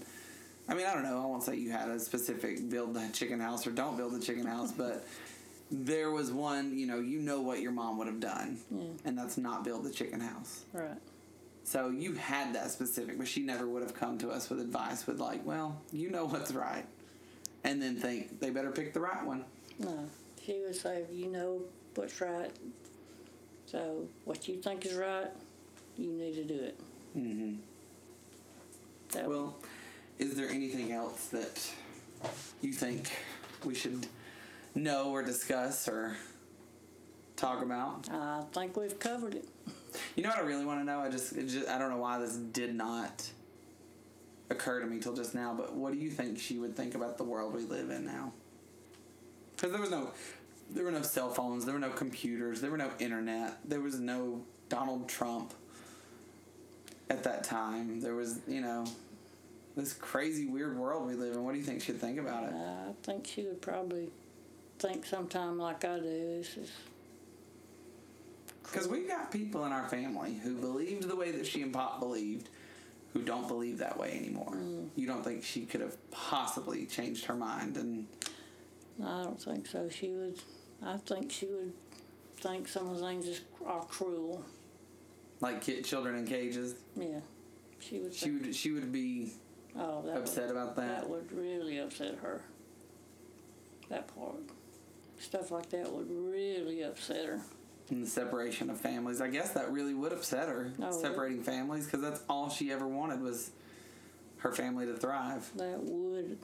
I mean, I don't know. I won't say you had a specific build the chicken house or don't build the chicken house, but there was one. You know, you know what your mom would have done, Yeah. and that's not build the chicken house. Right. So you had that specific, but she never would have come to us with advice with like, well, you know what's right, and then think they better pick the right one. No. She would say, you know what's right. So what you think is right, you need to do it. Mm-hmm. That Well, is there anything else that you think we should know or discuss or talk about? I think we've covered it. You know what I really want to know? I just, just I don't know why this did not occur to me till just now. But what do you think she would think about the world we live in now? Because there was no, there were no cell phones, there were no computers, there were no internet, there was no Donald Trump. At that time, there was you know, this crazy weird world we live in. What do you think she'd think about it? I think she would probably think sometime like I do. This is Because we've got people in our family who believed the way that she and Pop believed, who don't believe that way anymore. Mm. You don't think she could have possibly changed her mind and I don't think so. She would. I think she would think some of the things is, are cruel. like kid children in cages? Yeah. She would. She would she would be oh, that upset would, about that. That would really upset her. That part. Stuff like that would really upset her. And the separation of families. I guess that really would upset her. Oh, would separating families because that's all she ever wanted was her family to thrive. That would.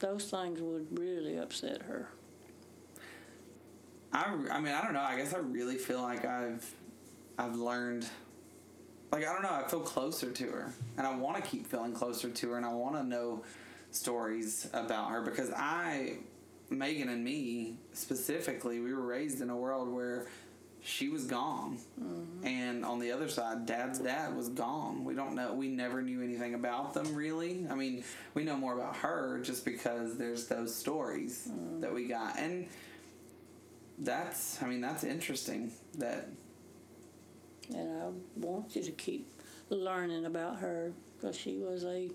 Those things would really upset her. I, I mean I don't know. I guess I really feel like I've I've learned like I don't know. I feel closer to her, and I want to keep feeling closer to her, and I want to know stories about her because I, Megan and me specifically, we were raised in a world where she was gone, mm-hmm. and on the other side, Dad's dad was gone. We don't know. We never knew anything about them really. I mean, we know more about her just because there's those stories mm-hmm. that we got, and that's. I mean, that's interesting. That And I want you to keep learning about her because she was a.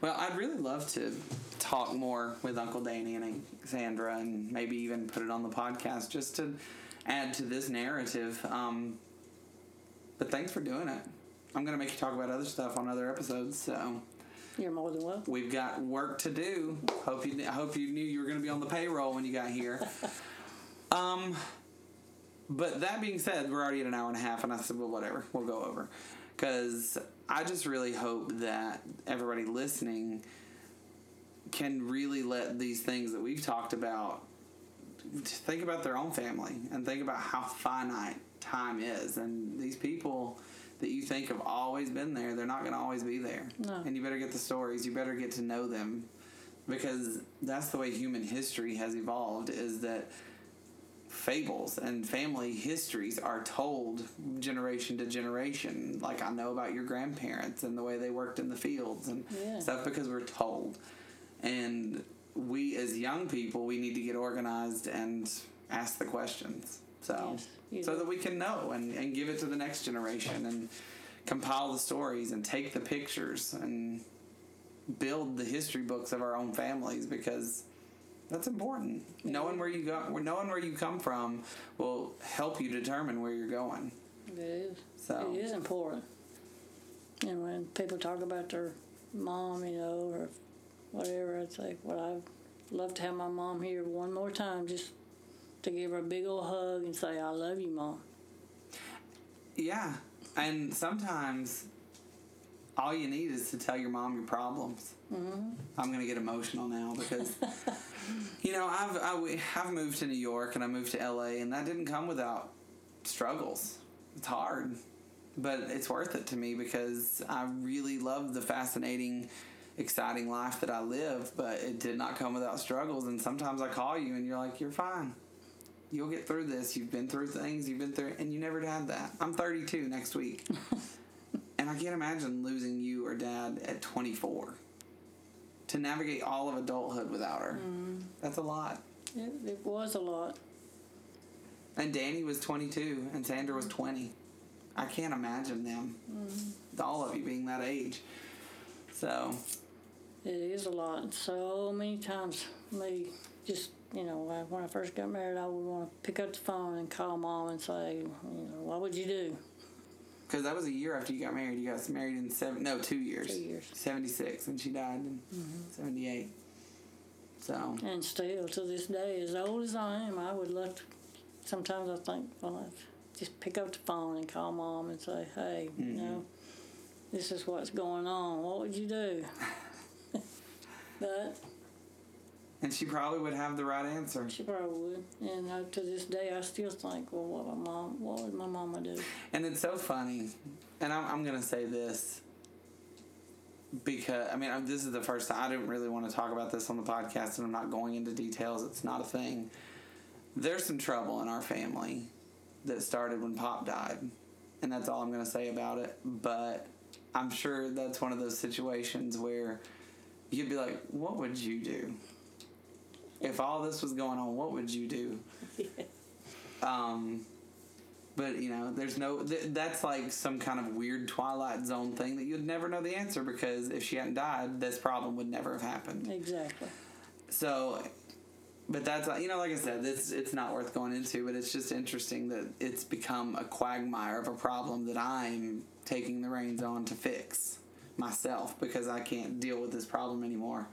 Well, I'd really love to talk more with Uncle Danny and Sandra and maybe even put it on the podcast just to add to this narrative. Um, But thanks for doing it. I'm gonna make you talk about other stuff on other episodes. So You're more than welcome. we've got work to do. Hope you I hope you knew you were gonna be on the payroll when you got here. um, but that being said, we're already at an hour and a half, and I said, well, whatever, we'll go over, because I just really hope that everybody listening can really let these things that we've talked about think about their own family and think about how finite time is and these people that you think have always been there they're not going to always be there No. and you better get the stories you better get to know them because that's the way human history has evolved is that fables and family histories are told generation to generation like i know about your grandparents and the way they worked in the fields and Yeah. stuff because we're told and we as young people we need to get organized and ask the questions so Yes, so do. that we can know and, and give it to the next generation and compile the stories and take the pictures and build the history books of our own families because that's important. Knowing where you go, knowing where you come from, will help you determine where you're going. It is. So- It is important. And when people talk about their mom, you know, or whatever, it's like, well, I'd love to have my mom here one more time just to give her a big old hug and say, I love you, mom. Yeah, and sometimes all you need is to tell your mom your problems. Mm-hmm. I'm gonna get emotional now because you know I've I, have moved to New York and I moved to LA and that didn't come without struggles. It's hard, but it's worth it to me because I really love the fascinating. Exciting life that I live, but it did not come without struggles. And sometimes I call you and you're like, You're fine you'll get through this. You've been through things, you've been through, and you never had that. I'm 32 next week. and I can't imagine losing you or dad at 24. To navigate all of adulthood without her. Mm. That's a lot. It, it was a lot. And Danny was 22 and Sandra was mm. 20. I can't imagine them, mm. all of you being that age. So, It is a lot. So many times, me just, you know, when I- when I first got married, I would want to pick up the phone and call mom and say, you know, what would you do? Because that was a year after you got married. You got married in seven, no, two years. Two years. 76, and she died in mm-hmm. 78. So, And still, to this day, as old as I am, I would love to. Sometimes I think, well, I'd just pick up the phone and call mom and say, hey, you mm-hmm. know, this is what's going on. What would you do? but and she probably would have the right answer. she probably would. And uh, to this day, I still think, well, what my mom, what would my mama do? And it's so funny. And I'm, I'm going to say this because, I mean, this is the first time I didn't really want to talk about this on the podcast, and I'm not going into details. It's not a thing. There's some trouble in our family that started when Pop died. And that's all I'm going to say about it. But I'm sure that's one of those situations where you'd be like, what would you do? If all this was going on, what would you do? Um, but you know, there's no. Th- that's like some kind of weird Twilight Zone thing that you'd never know the answer because if she hadn't died, this problem would never have happened. Exactly. So, but that's you know, like I said, it's it's not worth going into. But it's just interesting that it's become a quagmire of a problem that I'm taking the reins on to fix myself because I can't deal with this problem anymore.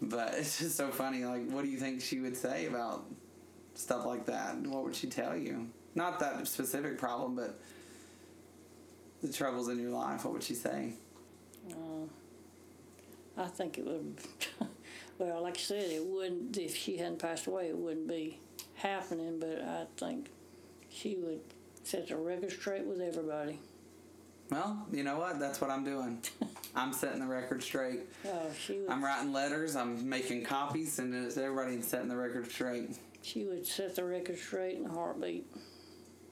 But it's just so funny. Like, what do you think she would say about stuff like that? What would she tell you? Not that specific problem, but the troubles in your life. What would she say? Uh, I think it would. well, like I said, it wouldn't. If she hadn't passed away, it wouldn't be happening. But I think she would set the record straight with everybody. Well, you know what? That's what I'm doing. I'm setting the record straight. Oh, she would. I'm writing letters. I'm making copies, and it's everybody setting the record straight. She would set the record straight in a heartbeat.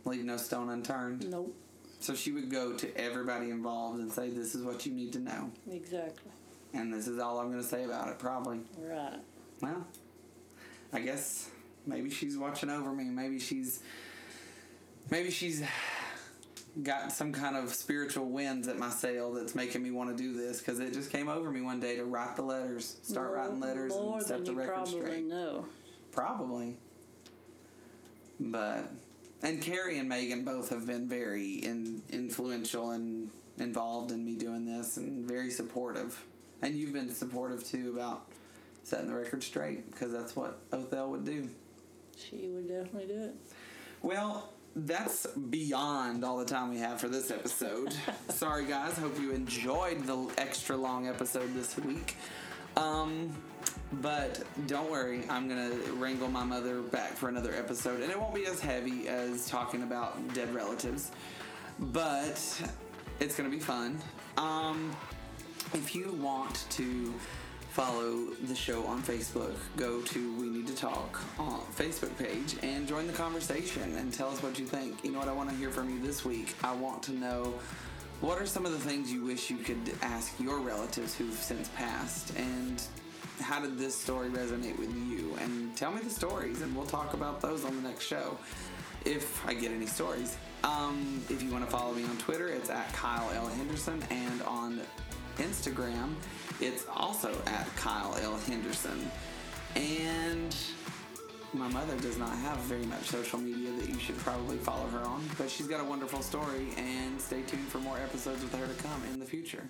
Leave no stone unturned. Nope. So she would go to everybody involved and say, "This is what you need to know," Exactly. and this is all I'm going to say about it. Probably. Right. Well, I guess maybe she's watching over me. Maybe she's maybe she's got some kind of spiritual winds at my sail that's making me want to do this because it just came over me one day to write the letters, start More- writing letters, and set the you record probably straight. know. Probably. But and Carrie and Megan both have been very in, influential and involved in me doing this and very supportive. And you've been supportive too about setting the record straight because that's what Othel would do. She would definitely do it. Well, that's beyond all the time we have for this episode. Sorry, guys. Hope you enjoyed the extra long episode this week. Um, but don't worry, I'm gonna wrangle my mother back for another episode, and it won't be as heavy as talking about dead relatives, but it's gonna be fun. Um, if you want to follow the show on Facebook, go to We Need to Talk on Facebook page and join the conversation and tell us what you think. You know what I want to hear from you this week? I want to know what are some of the things you wish you could ask your relatives who've since passed and how did this story resonate with you? And tell me the stories and we'll talk about those on the next show if I get any stories. Um, if you want to follow me on Twitter, it's at Kyle L. Henderson, and on Instagram, it's also at Kyle L. Henderson. And my mother does not have very much social media that you should probably follow her on, but she's got a wonderful story, and stay tuned for more episodes with her to come in the future.